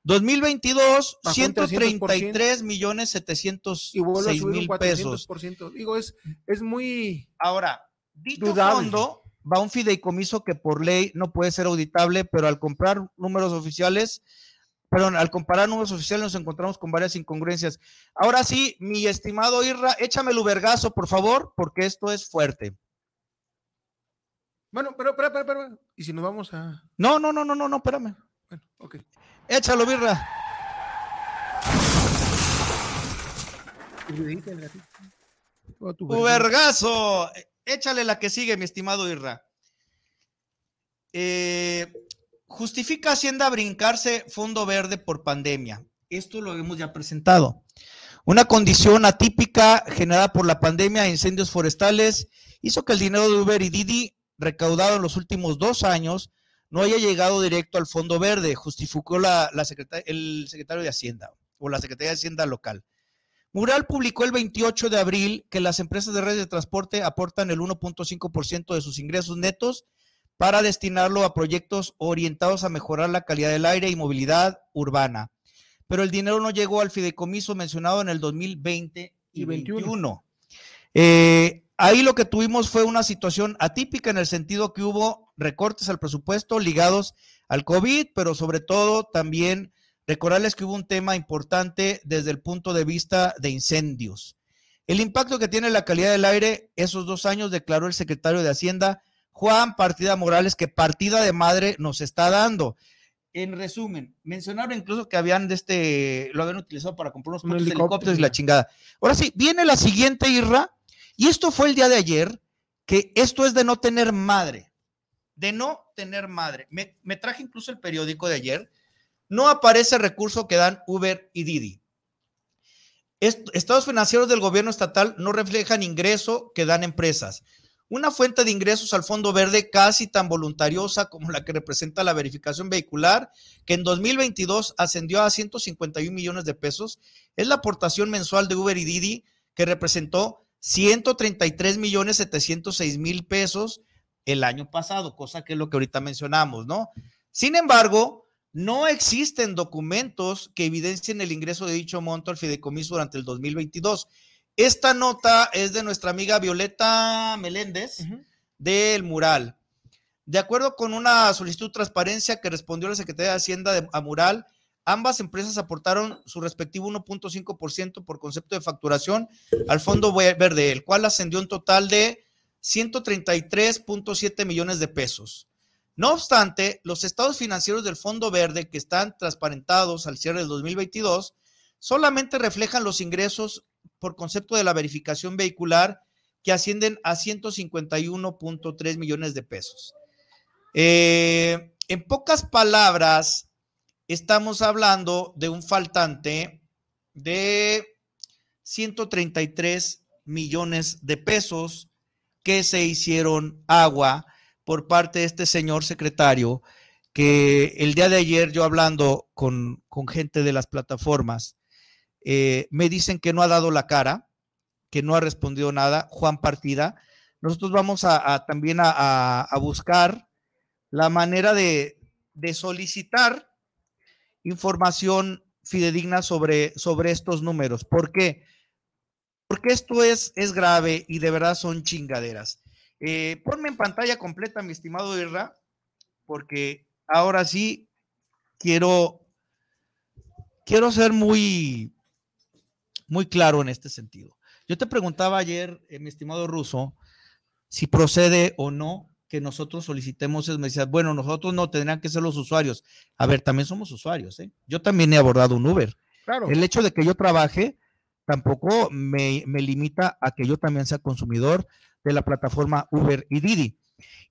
2022, Bajó un 133 millones 706 y vuelve a subir mil un pesos. 400%. Digo, es, es muy. Ahora, dicho Dudable. fondo va un fideicomiso que por ley no puede ser auditable, pero al comprar números oficiales, perdón, al comparar números oficiales nos encontramos con varias incongruencias. Ahora sí, mi estimado Irra, échame el ubergazo, por favor, porque esto es fuerte. Bueno, pero, pero, pero, pero, y si nos vamos a. No, no, no, no, no, no, espérame. Bueno, ok. Échalo, Birra. Ubergazo. Échale la que sigue, mi estimado Irra. Eh, justifica Hacienda brincarse fondo verde por pandemia. Esto lo hemos ya presentado. Una condición atípica generada por la pandemia e incendios forestales hizo que el dinero de Uber y Didi recaudado en los últimos dos años no haya llegado directo al Fondo Verde, justificó la, la el secretario de Hacienda o la Secretaría de Hacienda local. Mural publicó el 28 de abril que las empresas de redes de transporte aportan el 1.5% de sus ingresos netos para destinarlo a proyectos orientados a mejorar la calidad del aire y movilidad urbana. Pero el dinero no llegó al fideicomiso mencionado en el 2020 y Y 21. 21. Eh, ahí lo que tuvimos fue una situación atípica en el sentido que hubo recortes al presupuesto ligados al COVID, pero sobre todo también recordarles que hubo un tema importante desde el punto de vista de incendios. El impacto que tiene la calidad del aire esos dos años, declaró el secretario de Hacienda, Juan Partida Morales, que partida de madre nos está dando. En resumen, mencionaron incluso que habían de este, lo habían utilizado para comprar unos helicópteros y la chingada. Ahora sí, viene la siguiente, Irra, y esto fue el día de ayer, que esto es de no tener madre, de no tener madre. Me, traje incluso el periódico de ayer, no aparece recurso que dan Uber y Didi. Est- estados financieros del gobierno estatal no reflejan ingreso que dan empresas. Una fuente de ingresos al Fondo Verde casi tan voluntariosa como la que representa la verificación vehicular, que en 2022 ascendió a 151 millones de pesos, es la aportación mensual de Uber y Didi, que representó 133 millones 706 mil pesos el año pasado, cosa que es lo que ahorita mencionamos, ¿no? Sin embargo, no existen documentos que evidencien el ingreso de dicho monto al fideicomiso durante el 2022. Esta nota es de nuestra amiga Violeta Meléndez del Mural. De acuerdo con una solicitud de transparencia que respondió la Secretaría de Hacienda de, a Mural, ambas empresas aportaron su respectivo 1.5% por concepto de facturación al Fondo Ve- Verde, el cual ascendió un total de 133.7 millones de pesos. No obstante, los estados financieros del Fondo Verde que están transparentados al cierre del 2022 solamente reflejan los ingresos por concepto de la verificación vehicular que ascienden a 151.3 millones de pesos. Eh, en pocas palabras, estamos hablando de un faltante de 133 millones de pesos que se hicieron agua por parte de este señor secretario, que el día de ayer yo hablando con, con gente de las plataformas, eh, me dicen que no ha dado la cara, que no ha respondido nada, Juan Partida. Nosotros vamos a, también a, a- a buscar la manera de, de solicitar información fidedigna sobre, sobre estos números. ¿Por qué? Porque esto es, es grave y de verdad son chingaderas. Eh, ponme en pantalla completa, mi estimado Irra, porque ahora sí quiero, quiero ser muy, muy claro en este sentido. Yo te preguntaba ayer, eh, mi estimado Ruso, si procede o no que nosotros solicitemos eso. Me decías, bueno, nosotros no tendrían que ser los usuarios. A ver, también somos usuarios, ¿eh? Yo también he abordado un Uber. Claro. El hecho de que yo trabaje tampoco me, me limita a que yo también sea consumidor de la plataforma Uber y Didi.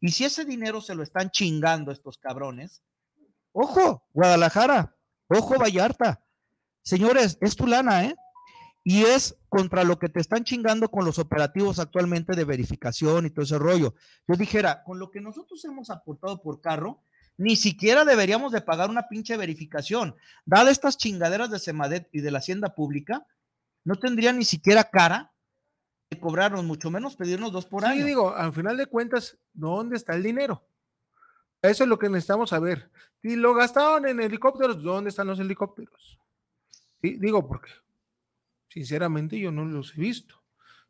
Y si ese dinero se lo están chingando estos cabrones, ojo, Guadalajara, ojo, Vallarta. Señores, es tu lana, ¿eh? Y es contra lo que te están chingando con los operativos actualmente de verificación y todo ese rollo. Yo dijera, con lo que nosotros hemos aportado por carro, ni siquiera deberíamos de pagar una pinche verificación. Dadas estas chingaderas de Semadet y de la Hacienda Pública, no tendría ni siquiera cara de cobrarnos, mucho menos pedirnos dos por Sí, año. digo, al final de cuentas, ¿dónde está el dinero? Eso es lo que necesitamos saber. Si lo gastaron en helicópteros, ¿dónde están los helicópteros? Sí, digo, porque sinceramente yo no los he visto.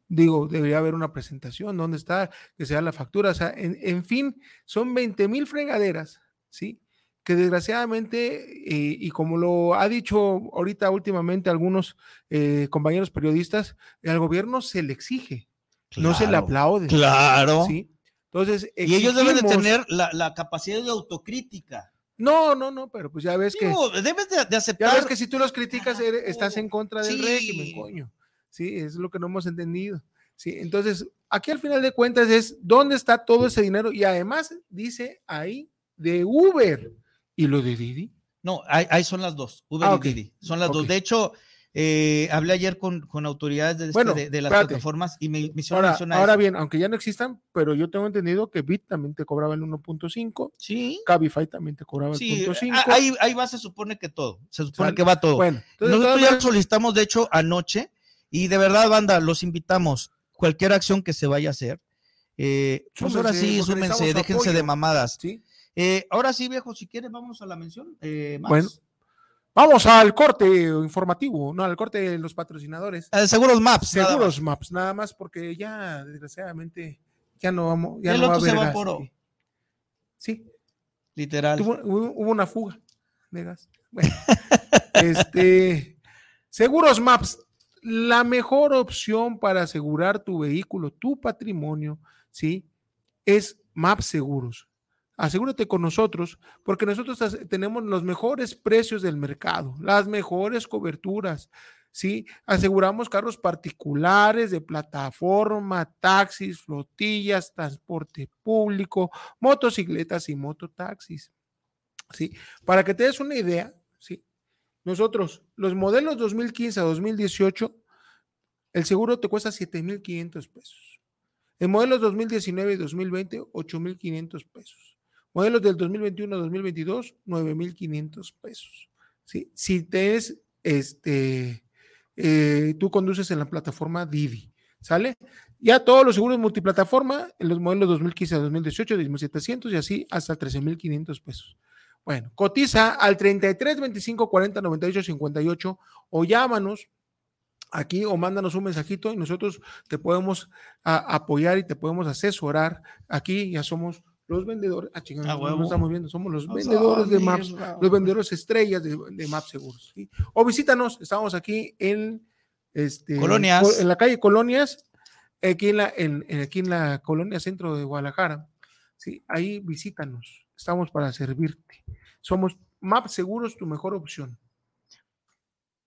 Digo, debería haber una presentación, ¿dónde está? Que sea la factura. O sea, en, en fin, son 20 mil fregaderas, ¿sí? Que desgraciadamente, eh, y como lo ha dicho ahorita últimamente algunos eh, compañeros periodistas, al gobierno se le exige, no se le aplaude. claro. ¿sí? Entonces, Y ellos deben de tener la, la capacidad de autocrítica. No, no, no, pero pues ya ves que. Digo, debes de, de Ya aceptar. ves que si tú los criticas, eres- estás en contra del Sí. régimen, coño. Sí, es lo que no hemos entendido. Sí, entonces, aquí al final de cuentas es dónde está todo ese dinero y además dice ahí de Uber y lo de Didi. No, ahí, ahí son las dos, Uber Ah, y. Didi. Son las dos. De hecho, Eh, hablé ayer con, con autoridades de, este- Bueno, de, de las espérate. plataformas y me, me hicieron Ahora, ahora bien, aunque ya no existan, pero yo tengo entendido que Bit también te cobraba el 1.5. Sí. Cabify también te cobraba Sí, el punto 5. a- ahí, ahí va, se supone que todo. Se supone que va todo. Bueno, entonces, Nosotros ya lo solicitamos, de hecho, anoche. Y de verdad, banda, los invitamos. Cualquier acción que se vaya a hacer. eh, pues ahora sí, súmense, déjense de mamadas. Sí. Eh, ahora sí, viejo, si quieres, vamos a la mención. eh, Max. Bueno, vamos al corte informativo, no, al corte de los patrocinadores. Eh, Seguros Maps. nada Seguros Maps, nada más porque ya, desgraciadamente, ya no vamos. Ya El no va a otro se gas. evaporó. Sí. Literal. Tuvo- hubo una fuga de gas. Bueno, (laughs) este, Seguros Maps, la mejor opción para asegurar tu vehículo, tu patrimonio, ¿sí? Es Maps Seguros. Asegúrate con nosotros porque nosotros tenemos los mejores precios del mercado, las mejores coberturas, ¿sí? Aseguramos carros particulares de plataforma, taxis, flotillas, transporte público, motocicletas y mototaxis. ¿sí? Para que te des una idea, ¿sí? Nosotros, los modelos 2015 a 2018, el seguro te cuesta 7,500 pesos. En modelos 2019 y 2020, 8,500 pesos. Modelos del 2021 a 2022, 9,500 pesos. ¿sí? Si tienes, este, eh, tú conduces en la plataforma Didi, ¿sale? Ya todos los seguros multiplataforma, en los modelos 2015 a 2018, 10,700 y así hasta 13,500 pesos. Bueno, cotiza al 33 25 40 98 58 o llámanos aquí o mándanos un mensajito y nosotros te podemos a- apoyar y te podemos asesorar. Aquí ya somos los vendedores. Ah, chingada, Ah, no, estamos viendo, somos los vendedores de Maps, los vendedores estrellas de, de Maps Seguros. ¿sí? O visítanos, estamos aquí en este, Colonias. co- en la calle Colonias, aquí en la, en, en- aquí en la colonia centro de Guadalajara. Sí, ahí visítanos. Estamos para servirte. Somos Maps Seguros, tu mejor opción.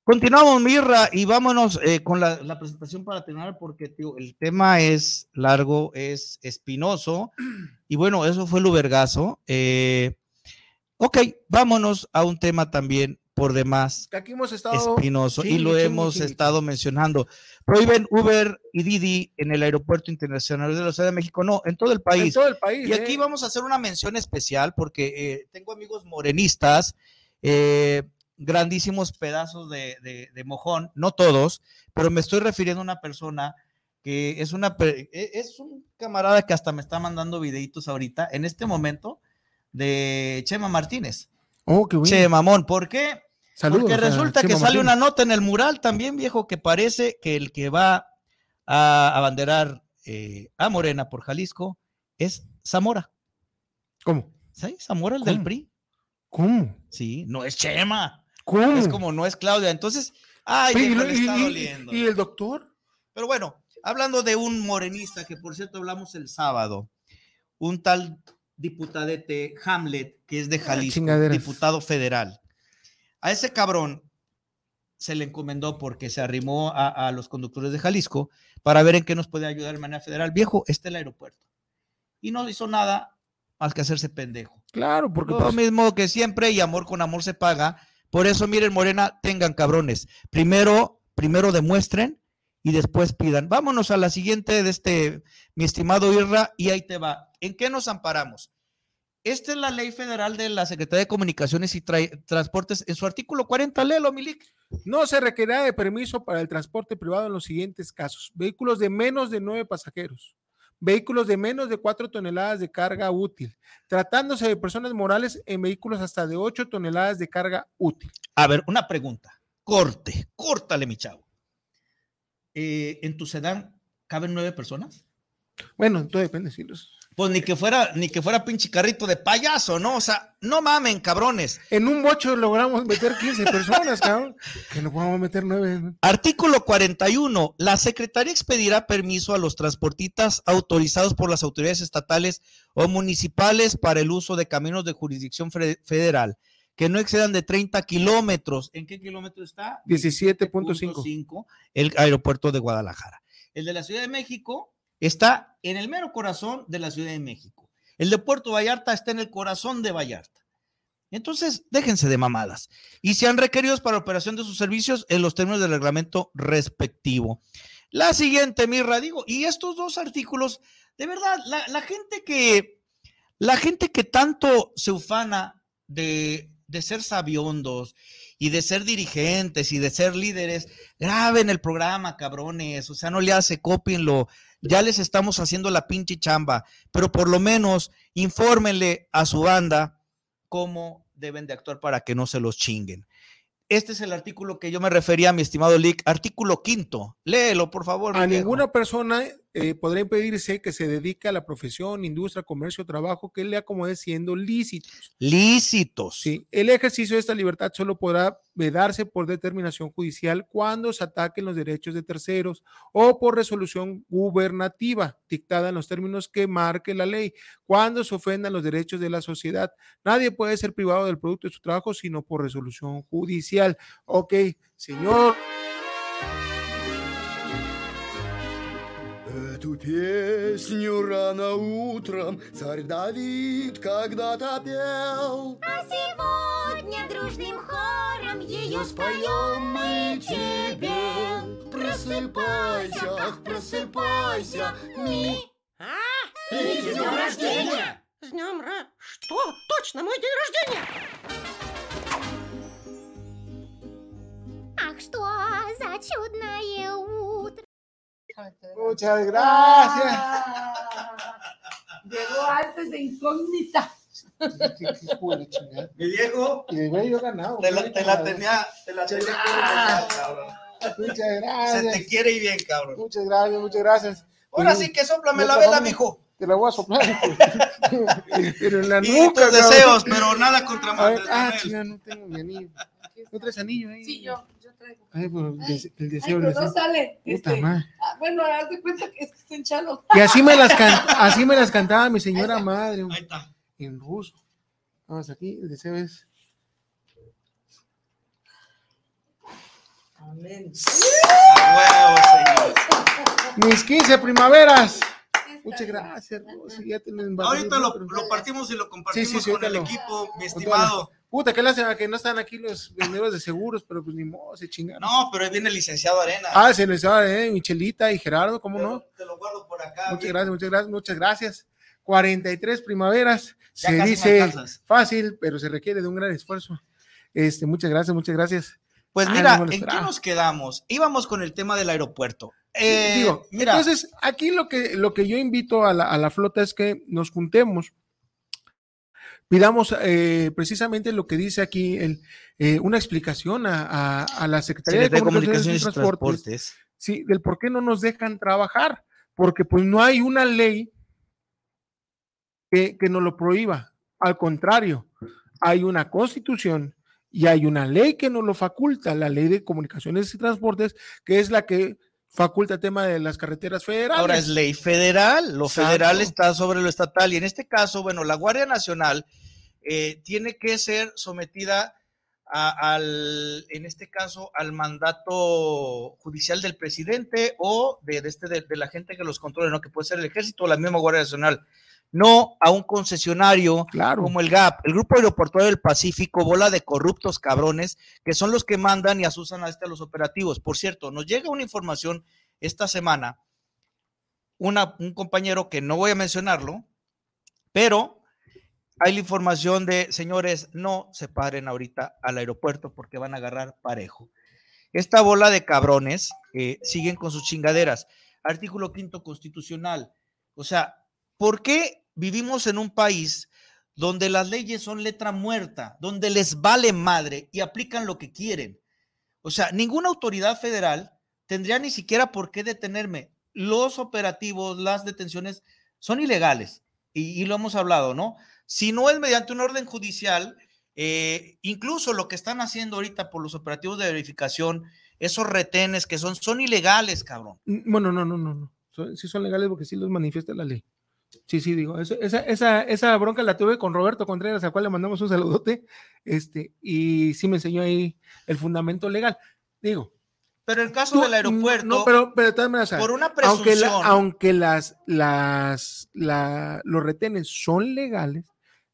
Continuamos, Mirra, y vámonos eh, con la, la presentación para terminar, porque tío, el tema es largo, es espinoso, (clears throat) y bueno, eso fue el Ubergazo. Eh, ok, vámonos a un tema también por demás Que aquí hemos estado. espinoso, y lo hemos estado mencionando. Prohíben Uber y Didi en el Aeropuerto Internacional de la Ciudad de México, no, en todo el país. En todo el país. Y aquí ¿eh? vamos a hacer una mención especial porque eh, tengo amigos morenistas, eh, grandísimos pedazos de, de- de mojón, no todos, pero me estoy refiriendo a una persona que es una e- es un camarada que hasta me está mandando videitos ahorita, en este momento, de Chema Martínez. Oh, qué bueno. Che, mamón, ¿por qué? Saludos Porque resulta que sale una nota en el mural también, viejo, que parece que el que va a abanderar eh, a Morena por Jalisco es Zamora. ¿Cómo? ¿Sí? Zamora, el del. PRI. ¿Cómo? Sí, no es Chema. ¿Cómo? Es como no es Claudia. Entonces, ay, y está y- doliendo. ¿Y el doctor? Pero bueno, hablando de un morenista, que por cierto hablamos el sábado, un tal diputadete Hamlet, que es de Jalisco, diputado federal. A ese cabrón se le encomendó porque se arrimó a, a los conductores de Jalisco para ver en qué nos puede ayudar de manera federal. Viejo, este es el aeropuerto. Y no hizo nada más que hacerse pendejo. Claro, porque Lo pues, mismo que siempre y amor con amor se paga. Por eso, miren, Morena, tengan cabrones. Primero, primero demuestren y después pidan. Vámonos a la siguiente de este, mi estimado Irra, y ahí te va. ¿En qué nos amparamos? Esta es la ley federal de la Secretaría de Comunicaciones y Tra- Transportes. En su artículo 40, léelo, Milik. no se requerirá de permiso para el transporte privado en los siguientes casos. Vehículos de menos de nueve pasajeros. Vehículos de menos de cuatro toneladas de carga útil. Tratándose de personas morales en vehículos hasta de ocho toneladas de carga útil. A ver, una pregunta. Corte, córtale, mi chavo. Eh, ¿En tu sedán caben nueve personas? Bueno, todo depende. Si los... Pues ni que fuera, ni que fuera pinche carrito de payaso, ¿no? O sea, no mamen, cabrones. En un bocho logramos meter 15 personas, cabrón. Que no podemos meter nueve. Artículo 41. La Secretaría expedirá permiso a los transportistas autorizados por las autoridades estatales o municipales para el uso de caminos de jurisdicción federal que no excedan de 30 kilómetros. ¿En qué kilómetro está? 17.5. 5, el aeropuerto de Guadalajara. El de la Ciudad de México está en el mero corazón de la Ciudad de México. El de Puerto Vallarta está en el corazón de Vallarta. Entonces, déjense de mamadas. Y sean requeridos para operación de sus servicios en los términos del reglamento respectivo. La siguiente, Mirra, digo, y estos dos artículos, de verdad, la gente que, la gente que tanto se ufana de, de ser sabiondos y de ser dirigentes y de ser líderes, graben el programa, cabrones, o sea, no le hace, cópienlo, ya les estamos haciendo la pinche chamba, pero por lo menos infórmenle a su banda cómo deben de actuar para que no se los chinguen. Este es el artículo que yo me refería, mi estimado Lick, artículo quinto. Léelo, por favor. A ninguna persona eh, podrá impedirse que se dedique a la profesión, industria, comercio trabajo que le acomode siendo lícitos. Lícitos. Sí, el ejercicio de esta libertad solo podrá darse por determinación judicial cuando se ataquen los derechos de terceros o por resolución gubernativa dictada en los términos que marque la ley, cuando se ofendan los derechos de la sociedad. Nadie puede ser privado del producto de su trabajo sino por resolución judicial. Ok, señor. Эту песню рано утром царь Давид когда-то пел. А сегодня дружным хором ее споем мы тебе. Просыпайся, ах, просыпайся, ми... А? И с днем рождения! С днем ра... Что? Точно, мой день рождения! Ах, что за чудное утро! Muchas gracias. Llegó antes de incógnita. Mi viejo, Y me yo ganado. te la, güey, te la cabrón. tenía, te la tenía que Ah. cabrón. Muchas Se gracias. te quiere y bien, cabrón. Muchas gracias, muchas gracias. Ahora Y- sí que sóplame y la vela, mijo. Te la voy a soplar. (laughs) pero en la Y nuca, tus cabrón. deseos, pero nada contra Andrés Ah, no tengo mi anillo. ¿No traes anillo ahí? Sí, yo traigo. Ay, pero el, Ay, deseo, pero no deseo. sale. Puta Este, madre. ah, bueno, haz de cuenta que es que está en chalo. Y así me las can- así me las cantaba mi señora madre. En ruso. Vamos aquí, el deseo es. Amén. Mis 15 primaveras. Muchas gracias, Rosy, ya tienen Ahorita lo, partimos y lo compartimos sí, sí, con el equipo, mi estimado. Puta, qué lástima que no están aquí los vendedores de seguros, pero pues ni modo, se chingaron. No, pero ahí viene el licenciado Arena. Ah, se les va, eh, Michelita y Gerardo, ¿cómo no? Te lo guardo por acá. Muchas bien. gracias, muchas gracias, muchas gracias. 43 primaveras. Ya se dice fácil, pero se requiere de un gran esfuerzo. Este, muchas gracias, muchas gracias. Pues Ay, mira, ¿en qué nos quedamos? Íbamos con el tema del aeropuerto. Sí, Eh, digo, mira, entonces aquí lo que, lo que yo invito a la, a la flota es que nos juntemos, pidamos eh, precisamente lo que dice aquí, el, eh, una explicación a, a- a la Secretaría de Secretaría Comunicaciones y Transportes, Transportes. sí, del por qué no nos dejan trabajar, porque pues no hay una ley que, que nos lo prohíba, al contrario, hay una constitución y hay una ley que nos lo faculta, la ley de comunicaciones y transportes, que es la que faculta el tema de las carreteras federales. ahora es ley federal, lo Exacto. federal está sobre lo estatal y en este caso, bueno, la Guardia Nacional eh, tiene que ser sometida a- al, en este caso, al mandato judicial del presidente o de, de este, de, de la gente que los controle, ¿no? Que puede ser el ejército o la misma Guardia Nacional. No a un concesionario como el GAP, el Grupo Aeroportuario del Pacífico, bola de corruptos cabrones, que son los que mandan y asusan a, este, a los operativos. Por cierto, nos llega una información esta semana, una, un compañero que no voy a mencionarlo, pero hay la información de, señores, no se paren ahorita al aeropuerto porque van a agarrar parejo. Esta bola de cabrones eh, siguen con sus chingaderas. Artículo quinto constitucional. O sea, ¿por qué vivimos en un país donde las leyes son letra muerta, donde les vale madre y aplican lo que quieren? O sea, ninguna autoridad federal tendría ni siquiera por qué detenerme. Los operativos, las detenciones son ilegales y, lo hemos hablado, ¿no? Si no es mediante un orden judicial, eh, incluso lo que están haciendo ahorita por los operativos de verificación, esos retenes que son, son ilegales, cabrón. Bueno, no, no, no, no. Son- sí son legales porque sí los manifiesta la ley. Sí, sí, digo, eso- esa, esa, esa bronca la tuve con Roberto Contreras, al cual le mandamos un saludote, este, y sí me enseñó ahí el fundamento legal. Digo, Pero el caso tú- del aeropuerto, no, pero, pero de todas maneras, o sea, por una aunque, la- presunción. aunque las, las, la- los retenes son legales,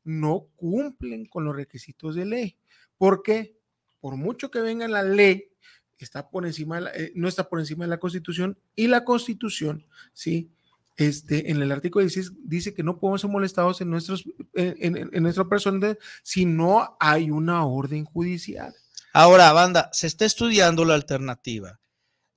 no cumplen con los requisitos de ley. ¿Por qué? Por mucho que venga la ley, está por encima de la- eh, no está por encima de la Constitución y la Constitución, ¿sí? Este, en el artículo 16 dice que no podemos ser molestados en, nuestros, en- en nuestra persona si no hay una orden judicial. Ahora, banda, se está estudiando la alternativa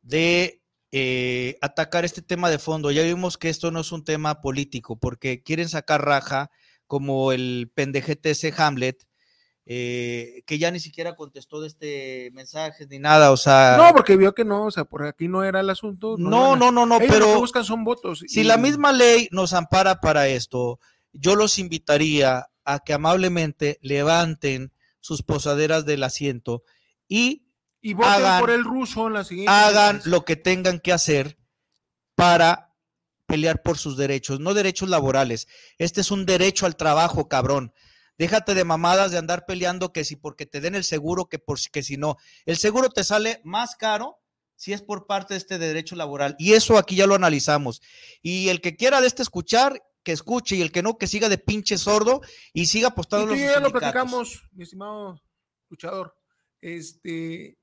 de eh, atacar este tema de fondo. Ya vimos que esto no es un tema político, porque quieren sacar raja como el pendejete ese Hamlet, eh, que ya ni siquiera contestó de este mensaje ni nada, o sea... No, porque vio que no, o sea, por aquí no era el asunto. No, no, no, no, Ellos lo que pero buscan son votos. Si y- la misma ley nos ampara para esto, yo los invitaría a que amablemente levanten sus posaderas del asiento y, Y voten hagan, por el ruso en la siguiente. hagan lo que tengan que hacer para pelear por sus derechos, no derechos laborales. Este es un derecho al trabajo, cabrón. Déjate de mamadas de andar peleando que si porque te den el seguro, que por que si no. El seguro te sale más caro si es por parte de este derecho laboral. Y eso aquí ya lo analizamos. Y el que quiera de este escuchar, que escuche, y el que no, que siga de pinche sordo y siga apostando Y los yo ya lo platicamos, mi estimado luchador. Este,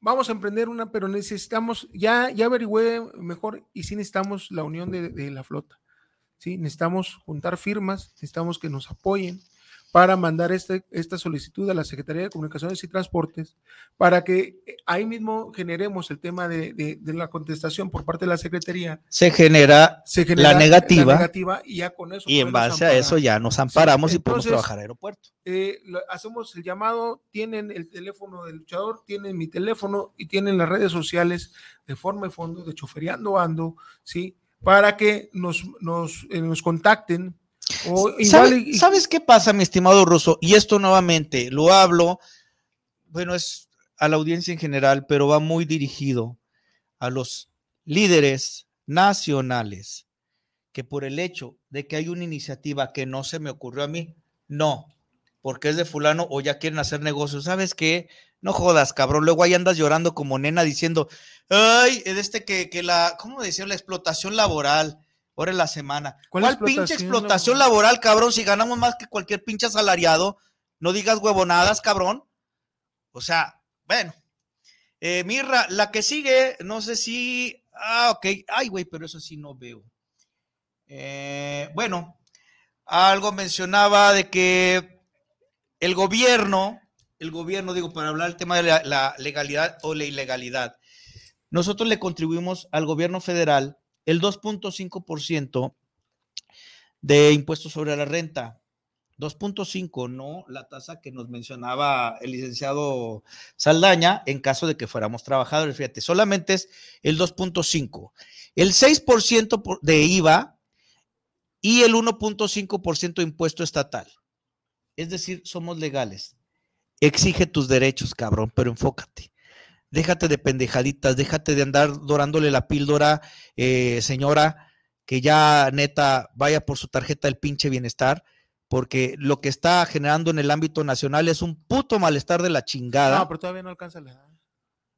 vamos a emprender una, pero necesitamos, ya, ya averigüé mejor y sí necesitamos la unión de, de la flota. Sí, necesitamos juntar firmas, necesitamos que nos apoyen para mandar este, esta solicitud a la Secretaría de Comunicaciones y Transportes para que eh, ahí mismo generemos el tema de, de- de la contestación por parte de la Secretaría. Se genera, Se genera la negativa. la negativa y ya con eso y en base a eso ya nos amparamos y podemos trabajar aeropuerto. eh, hacemos el llamado, tienen el teléfono del luchador, tienen mi teléfono y tienen las redes sociales de forma y fondo de Choferiando Ando, ¿sí? Para que nos, nos, eh, nos contacten. O igual ¿Sabe- y- y- ¿Sabes qué pasa, mi estimado Russo? Y esto nuevamente lo hablo, bueno, es a la audiencia en general, pero va muy dirigido a los líderes nacionales, que por el hecho de que hay una iniciativa que no se me ocurrió a mí, no, porque es de fulano o ya quieren hacer negocios, ¿sabes qué? No jodas, cabrón, luego ahí andas llorando como nena diciendo, ay, es este que, que la, ¿cómo decía? La explotación laboral, hora en la semana. ¿Cuál ¿Cuál, pinche explotación explotación laboral, cabrón? Si ganamos más que cualquier pinche asalariado, no digas huevonadas, cabrón. O sea, bueno. Eh, Mirra, la que sigue, no sé si. Ah, ok. Ay, güey, pero eso sí no veo. Eh, bueno, algo mencionaba de que el gobierno, el gobierno, digo, para hablar del tema de la, la legalidad o la ilegalidad, nosotros le contribuimos al gobierno federal el 2.5% de impuestos sobre la renta. 2.5, no la tasa que nos mencionaba el licenciado Saldaña en caso de que fuéramos trabajadores. Fíjate, solamente es el 2.5. El 6% por- de IVA y el 1.5% de impuesto estatal. Es decir, somos legales. Exige tus derechos, cabrón, pero enfócate. Déjate de pendejaditas, déjate de andar dorándole la píldora, eh, señora, que ya neta vaya por su tarjeta del pinche bienestar, porque lo que está generando en el ámbito nacional es un puto malestar de la chingada. No, pero todavía no alcanza la edad.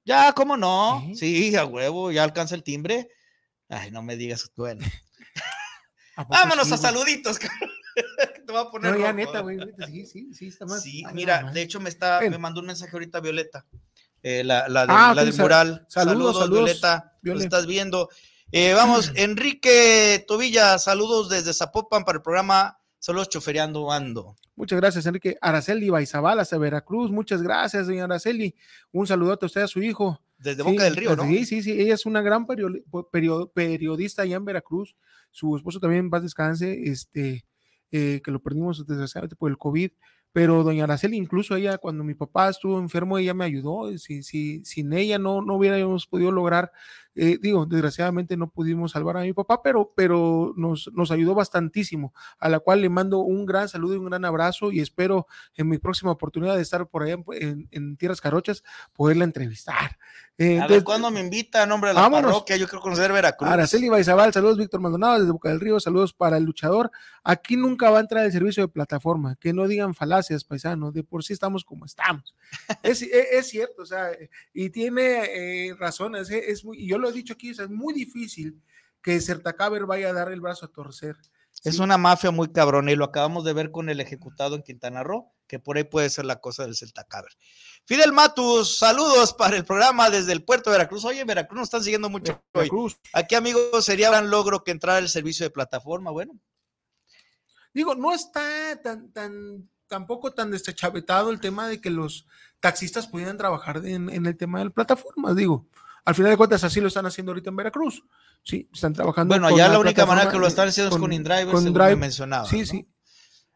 Ya, ¿cómo no? Sí, a huevo, ya alcanza el timbre. Ay, no me digas, bueno. Vámonos sí, a saluditos, cabrón. (laughs) Te voy a poner No, ya neta, güey. Sí, sí, sí, está más. Sí, Ay, mira, de hecho me está, Ven. me mandó un mensaje ahorita Violeta, eh, la, la, de- Ah, la del sal- mural. saludos, saludos, Violeta, lo estás viendo. Eh, vamos, (clears throat) Enrique Tobilla, saludos desde Zapopan para el programa Saludos Chofereando Ando. Muchas gracias, Enrique. Araceli Baizabal, hasta Veracruz. Muchas gracias, doña Araceli. Un saludote a usted, a su hijo. Desde Boca del Río, ¿no? Sí, sí, sí. Ella es una gran perio- perio- periodista allá en Veracruz. Su esposo también, paz descanse, este, eh, que lo perdimos desgraciadamente por el COVID. Pero doña Araceli, incluso ella, cuando mi papá estuvo enfermo, ella me ayudó. Si, si, sin ella no, no hubiéramos podido lograr, eh, digo, desgraciadamente no pudimos salvar a mi papá, pero, pero nos, nos ayudó bastantísimo, a la cual le mando un gran saludo y un gran abrazo y espero en mi próxima oportunidad de estar por allá en, en- en Tierras Carochas, poderla entrevistar. Eh, A ver, ¿cuándo me invita a nombre de la Vámonos. parroquia? Yo quiero conocer Veracruz. Araceli Baizabal, saludos Víctor Maldonado desde Boca del Río, saludos para el luchador. Aquí nunca va a entrar el servicio de plataforma, que no digan falacias, paisanos, de por sí estamos como estamos. Es, es- (laughs) es cierto, o sea, y tiene eh, razones, eh, es muy, y yo lo he dicho aquí, es muy difícil que Certacaber vaya a dar el brazo a torcer. Es una mafia muy cabrona y lo acabamos de ver con el ejecutado en Quintana Roo, que por ahí puede ser la cosa del Celta Caber. Fidel Matus, saludos para el programa desde el puerto de Veracruz. Oye, Veracruz nos están siguiendo mucho hoy. Aquí, amigos, sería un gran logro que entrara el servicio de plataforma. Bueno, Digo, no está tan, tan, tampoco tan deschavetado el tema de que los taxistas pudieran trabajar en, en el tema de plataformas. Digo, al final de cuentas, así lo están haciendo ahorita en Veracruz. Sí, están trabajando. bueno, allá la única manera que lo están haciendo es con InDriver, con según Drive. me mencionaba. Sí, ¿no? sí.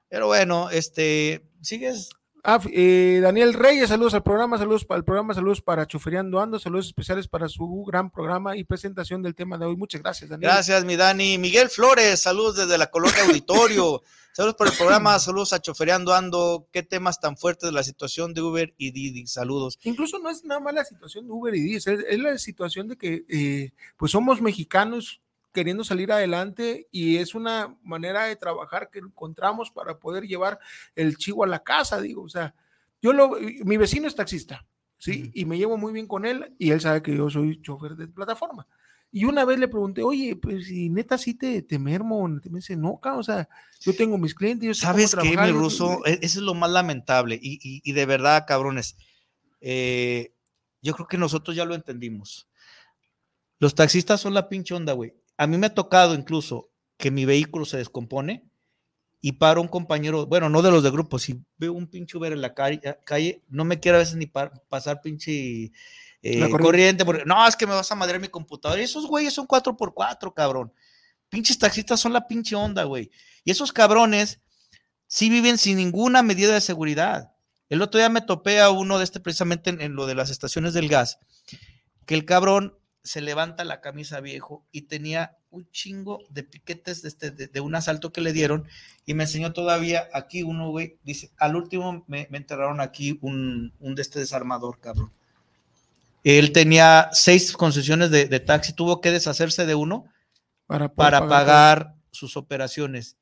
Pero bueno, este, sigues. Ah, eh, Daniel Reyes, saludos al programa, saludos para el programa, saludos para Chuferiando Ando, saludos especiales para su gran programa y presentación del tema de hoy. Muchas gracias, Daniel. Gracias, mi Dani. Miguel Flores, saludos desde la colonia Auditorio. (laughs) saludos por el programa, saludos a Chofereando Ando. Qué temas tan fuertes de la situación de Uber y Didi. Saludos. Incluso no es nada más la situación de Uber y Didi, es, es la situación de que eh, pues somos mexicanos queriendo salir adelante y es una manera de trabajar que encontramos para poder llevar el chivo a la casa, digo, o sea, yo lo, mi vecino es taxista, ¿sí? Y me llevo muy bien con él y él sabe que yo soy chofer de plataforma. Y una vez le pregunté, oye, pues si neta sí te, te mermo, me dice, no, o sea, yo tengo mis clientes, yo ¿Sabes qué, mi ruso? E- Eso es lo más lamentable. Y, y- y de verdad, cabrones, eh, yo creo que nosotros ya lo entendimos. Los taxistas son la pinche onda, güey. A mí me ha tocado incluso que mi vehículo se descompone y para un compañero, bueno, no de los de grupo, si veo un pinche Uber en la calle, calle no me quiero a veces ni pa- pasar pinche eh, corriente. corriente, porque no, es que me vas a madrear mi computadora. Y esos güeyes son 4x4, cabrón. Pinches taxistas son la pinche onda, güey. Y esos cabrones sí viven sin ninguna medida de seguridad. El otro día me topé a uno de este precisamente en, en lo de las estaciones del gas, que el cabrón se levanta la camisa viejo y tenía un chingo de piquetes de, este, de, de un asalto que le dieron y me enseñó todavía aquí uno, güey, dice, al último me, me enterraron aquí un, un de este desarmador, cabrón. Él tenía seis concesiones de, de taxi, tuvo que deshacerse de uno para, para pagar sus operaciones.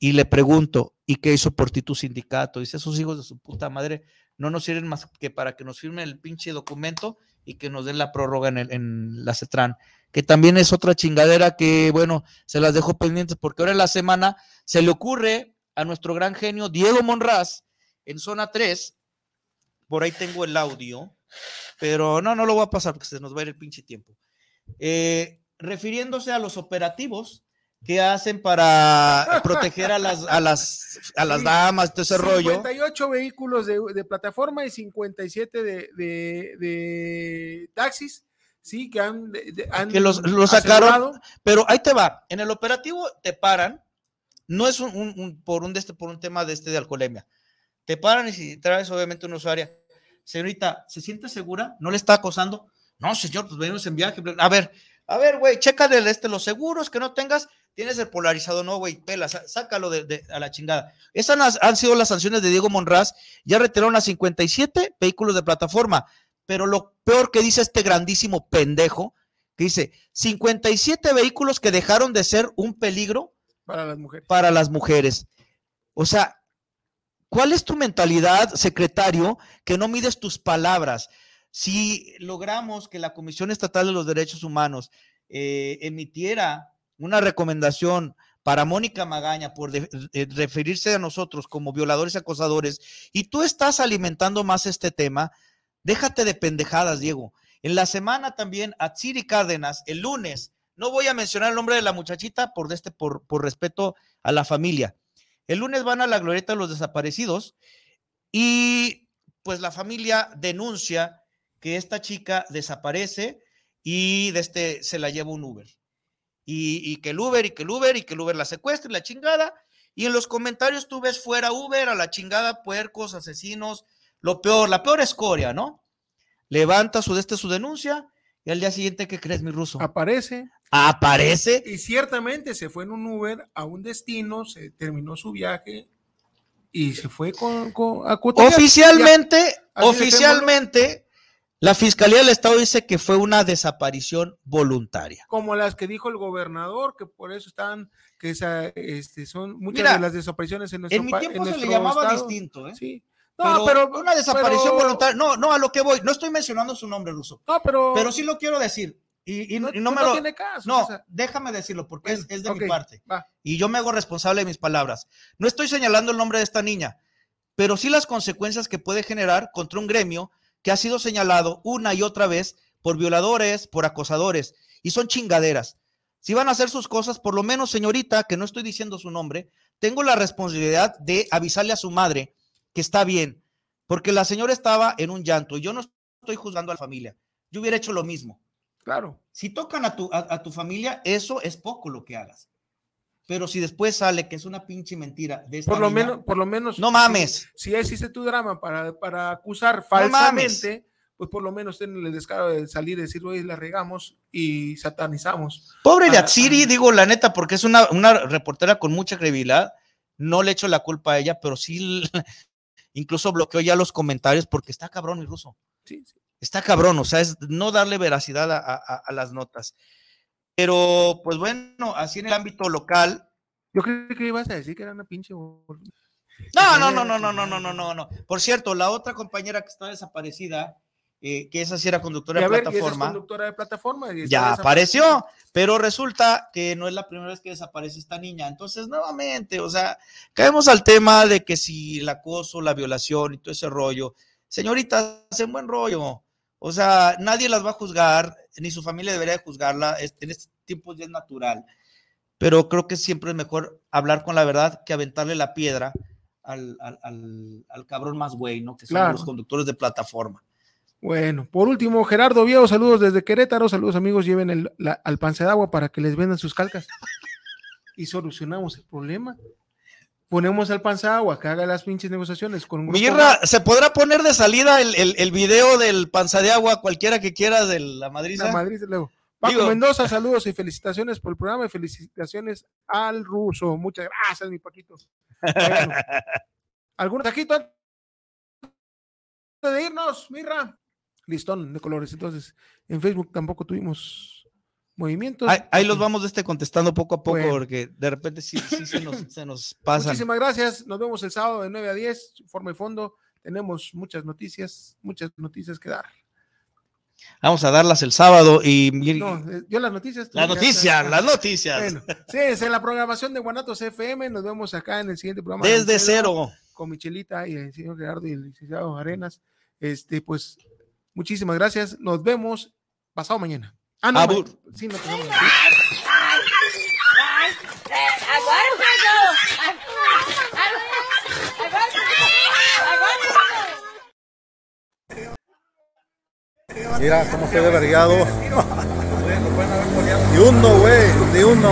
Y le pregunto, ¿y qué hizo por ti tu sindicato? Dice, esos hijos de su puta madre no nos sirven más que para que nos firmen el pinche documento y que nos den la prórroga en, el- en la CETRAN, que también es otra chingadera que, bueno, se las dejo pendientes porque ahora en la semana se le ocurre a nuestro gran genio Diego Monraz en zona 3, por ahí tengo el audio, pero no, no lo voy a pasar porque se nos va a ir el pinche tiempo. Eh, refiriéndose a los operativos que hacen para (laughs) proteger a las, a las, a las damas, todo ese rollo. 58 vehículos de, de plataforma y 57 de, de, de taxis, sí, que han, han que los, los sacaron, pero ahí te va, en el operativo te paran, no es un, un- un- por un de este, por un tema de este de alcoholemia, te paran y si traes obviamente una usuaria, señorita, ¿se siente segura? ¿No le está acosando? No, señor, pues venimos en viaje, a ver, a ver, güey, checa este los seguros que no tengas, tienes el polarizado, no, güey, pela, sácalo de, de- a la chingada. Esas han, han sido las sanciones de Diego Monraz, ya retiraron a 57 vehículos de plataforma, pero lo peor que dice este grandísimo pendejo, que dice 57 vehículos que dejaron de ser un peligro para las mujeres. para las mujeres. O sea, ¿cuál es tu mentalidad, secretario, que no mides tus palabras? Si logramos que la Comisión Estatal de los Derechos Humanos eh, emitiera una recomendación para Mónica Magaña por de- referirse a nosotros como violadores y acosadores, y tú estás alimentando más este tema, déjate de pendejadas, Diego. En la semana también, Atsiri Cárdenas, el lunes, no voy a mencionar el nombre de la muchachita por, este, por, por respeto a la familia. El lunes van a la glorieta de los desaparecidos y pues la familia denuncia que esta chica desaparece y de este se la lleva un Uber. Y, y que el Uber, y que el Uber, y que el Uber la secuestre, y la chingada. Y en los comentarios tú ves fuera Uber, a la chingada, puercos, asesinos, lo peor, la peor escoria, ¿no? Levanta su, de este, su denuncia y al día siguiente, ¿qué crees, mi ruso? Aparece. Aparece. Y ciertamente se fue en un Uber a un destino, se terminó su viaje y se fue con, con a. Oficialmente, oficialmente, la Fiscalía del Estado dice que fue una desaparición voluntaria. como las que dijo el gobernador, que por eso están, que esa, este, son muchas Mira, de las desapariciones en nuestro En mi tiempo se le llamaba estado. distinto, ¿eh? Sí. No, pero, pero- una desaparición pero- voluntaria. No, no, a lo que voy. No estoy mencionando su nombre, Ruso. No, pero. Pero sí lo quiero decir. Y, y- No- y no pues me no lo. tiene caso, no, o sea. déjame decirlo, porque es, es de mi parte. va. Y yo me hago responsable de mis palabras. No estoy señalando el nombre de esta niña, pero sí las consecuencias que puede generar contra un gremio que ha sido señalado una y otra vez por violadores, por acosadores, y son chingaderas. Si van a hacer sus cosas, por lo menos, señorita, que no estoy diciendo su nombre, tengo la responsabilidad de avisarle a su madre que está bien, porque la señora estaba en un llanto y yo no estoy juzgando a la familia. Yo hubiera hecho lo mismo. Claro. Si tocan a tu, a, a tu familia, eso es poco lo que hagas. Pero si después sale que es una pinche mentira de esta Por lo menos, por lo menos. No mames. Si, si existe tu drama para, para acusar falsamente, pues por lo menos ten el descaro de salir y decir, oye, la regamos y satanizamos. Pobre de a- Atsiri, digo la neta, porque es una, una reportera con mucha credibilidad. No le echo la culpa a ella, pero sí, (laughs) incluso bloqueó ya los comentarios porque está cabrón el ruso. Sí, sí. Está cabrón, o sea, es no darle veracidad a, a- a las notas. Pero, pues bueno, así en el ámbito local. Yo creo que ibas a decir que era una pinche. No, no, no, no, no, no, no, no, no, no. Por cierto, la otra compañera que está desaparecida, eh, que esa sí era conductora de ver, es plataforma. conductora de plataforma. y está ya apareció, pero resulta que no es la primera vez que desaparece esta niña. Entonces, nuevamente, o sea, caemos al tema de que si el acoso, la violación y todo ese rollo, señoritas, en buen rollo. O sea, nadie las va a juzgar, ni su familia debería de juzgarla. es- En este tiempo ya es natural. Pero creo que siempre es mejor hablar con la verdad que aventarle la piedra al, al- al- al cabrón más güey, ¿no? Que son Claro. los conductores de plataforma. Bueno, por último, Gerardo Viejo, saludos desde Querétaro, saludos amigos, lleven el, la- al pance de agua para que les vendan sus calcas y solucionamos el problema. Ponemos al panza de agua que haga las pinches negociaciones con un Mirra, ¿se podrá poner de salida el, el, el video del panza de agua cualquiera que quiera de la madriza? La Madrid, luego. Paco Digo- Mendoza, (laughs) saludos y felicitaciones por el programa y felicitaciones al ruso. Muchas gracias, mi Paquito. Bueno, ¿Algún antes de irnos, Mirra? Listón de colores. Entonces, en Facebook tampoco tuvimos movimientos. Ahí, ahí los vamos este, contestando poco a poco Bueno. porque de repente sí, sí se, nos, se nos (laughs) pasan. Muchísimas gracias. Nos vemos el sábado de 9 a 10, forma y fondo. Tenemos muchas noticias, muchas noticias que dar. Vamos a darlas el sábado y No, eh, yo las noticias. las noticias, las noticias. Bueno, sí, es en la programación de Guanatos FM. Nos vemos acá en el siguiente programa. Desde cero. Con Michelita y el señor Gerardo y el licenciado Arenas. Este, pues, muchísimas gracias. Nos vemos pasado mañana. Ah, no, Abur. ma- sí, no Mira cómo estoy de vergueado. Ni uno, güey, ni uno.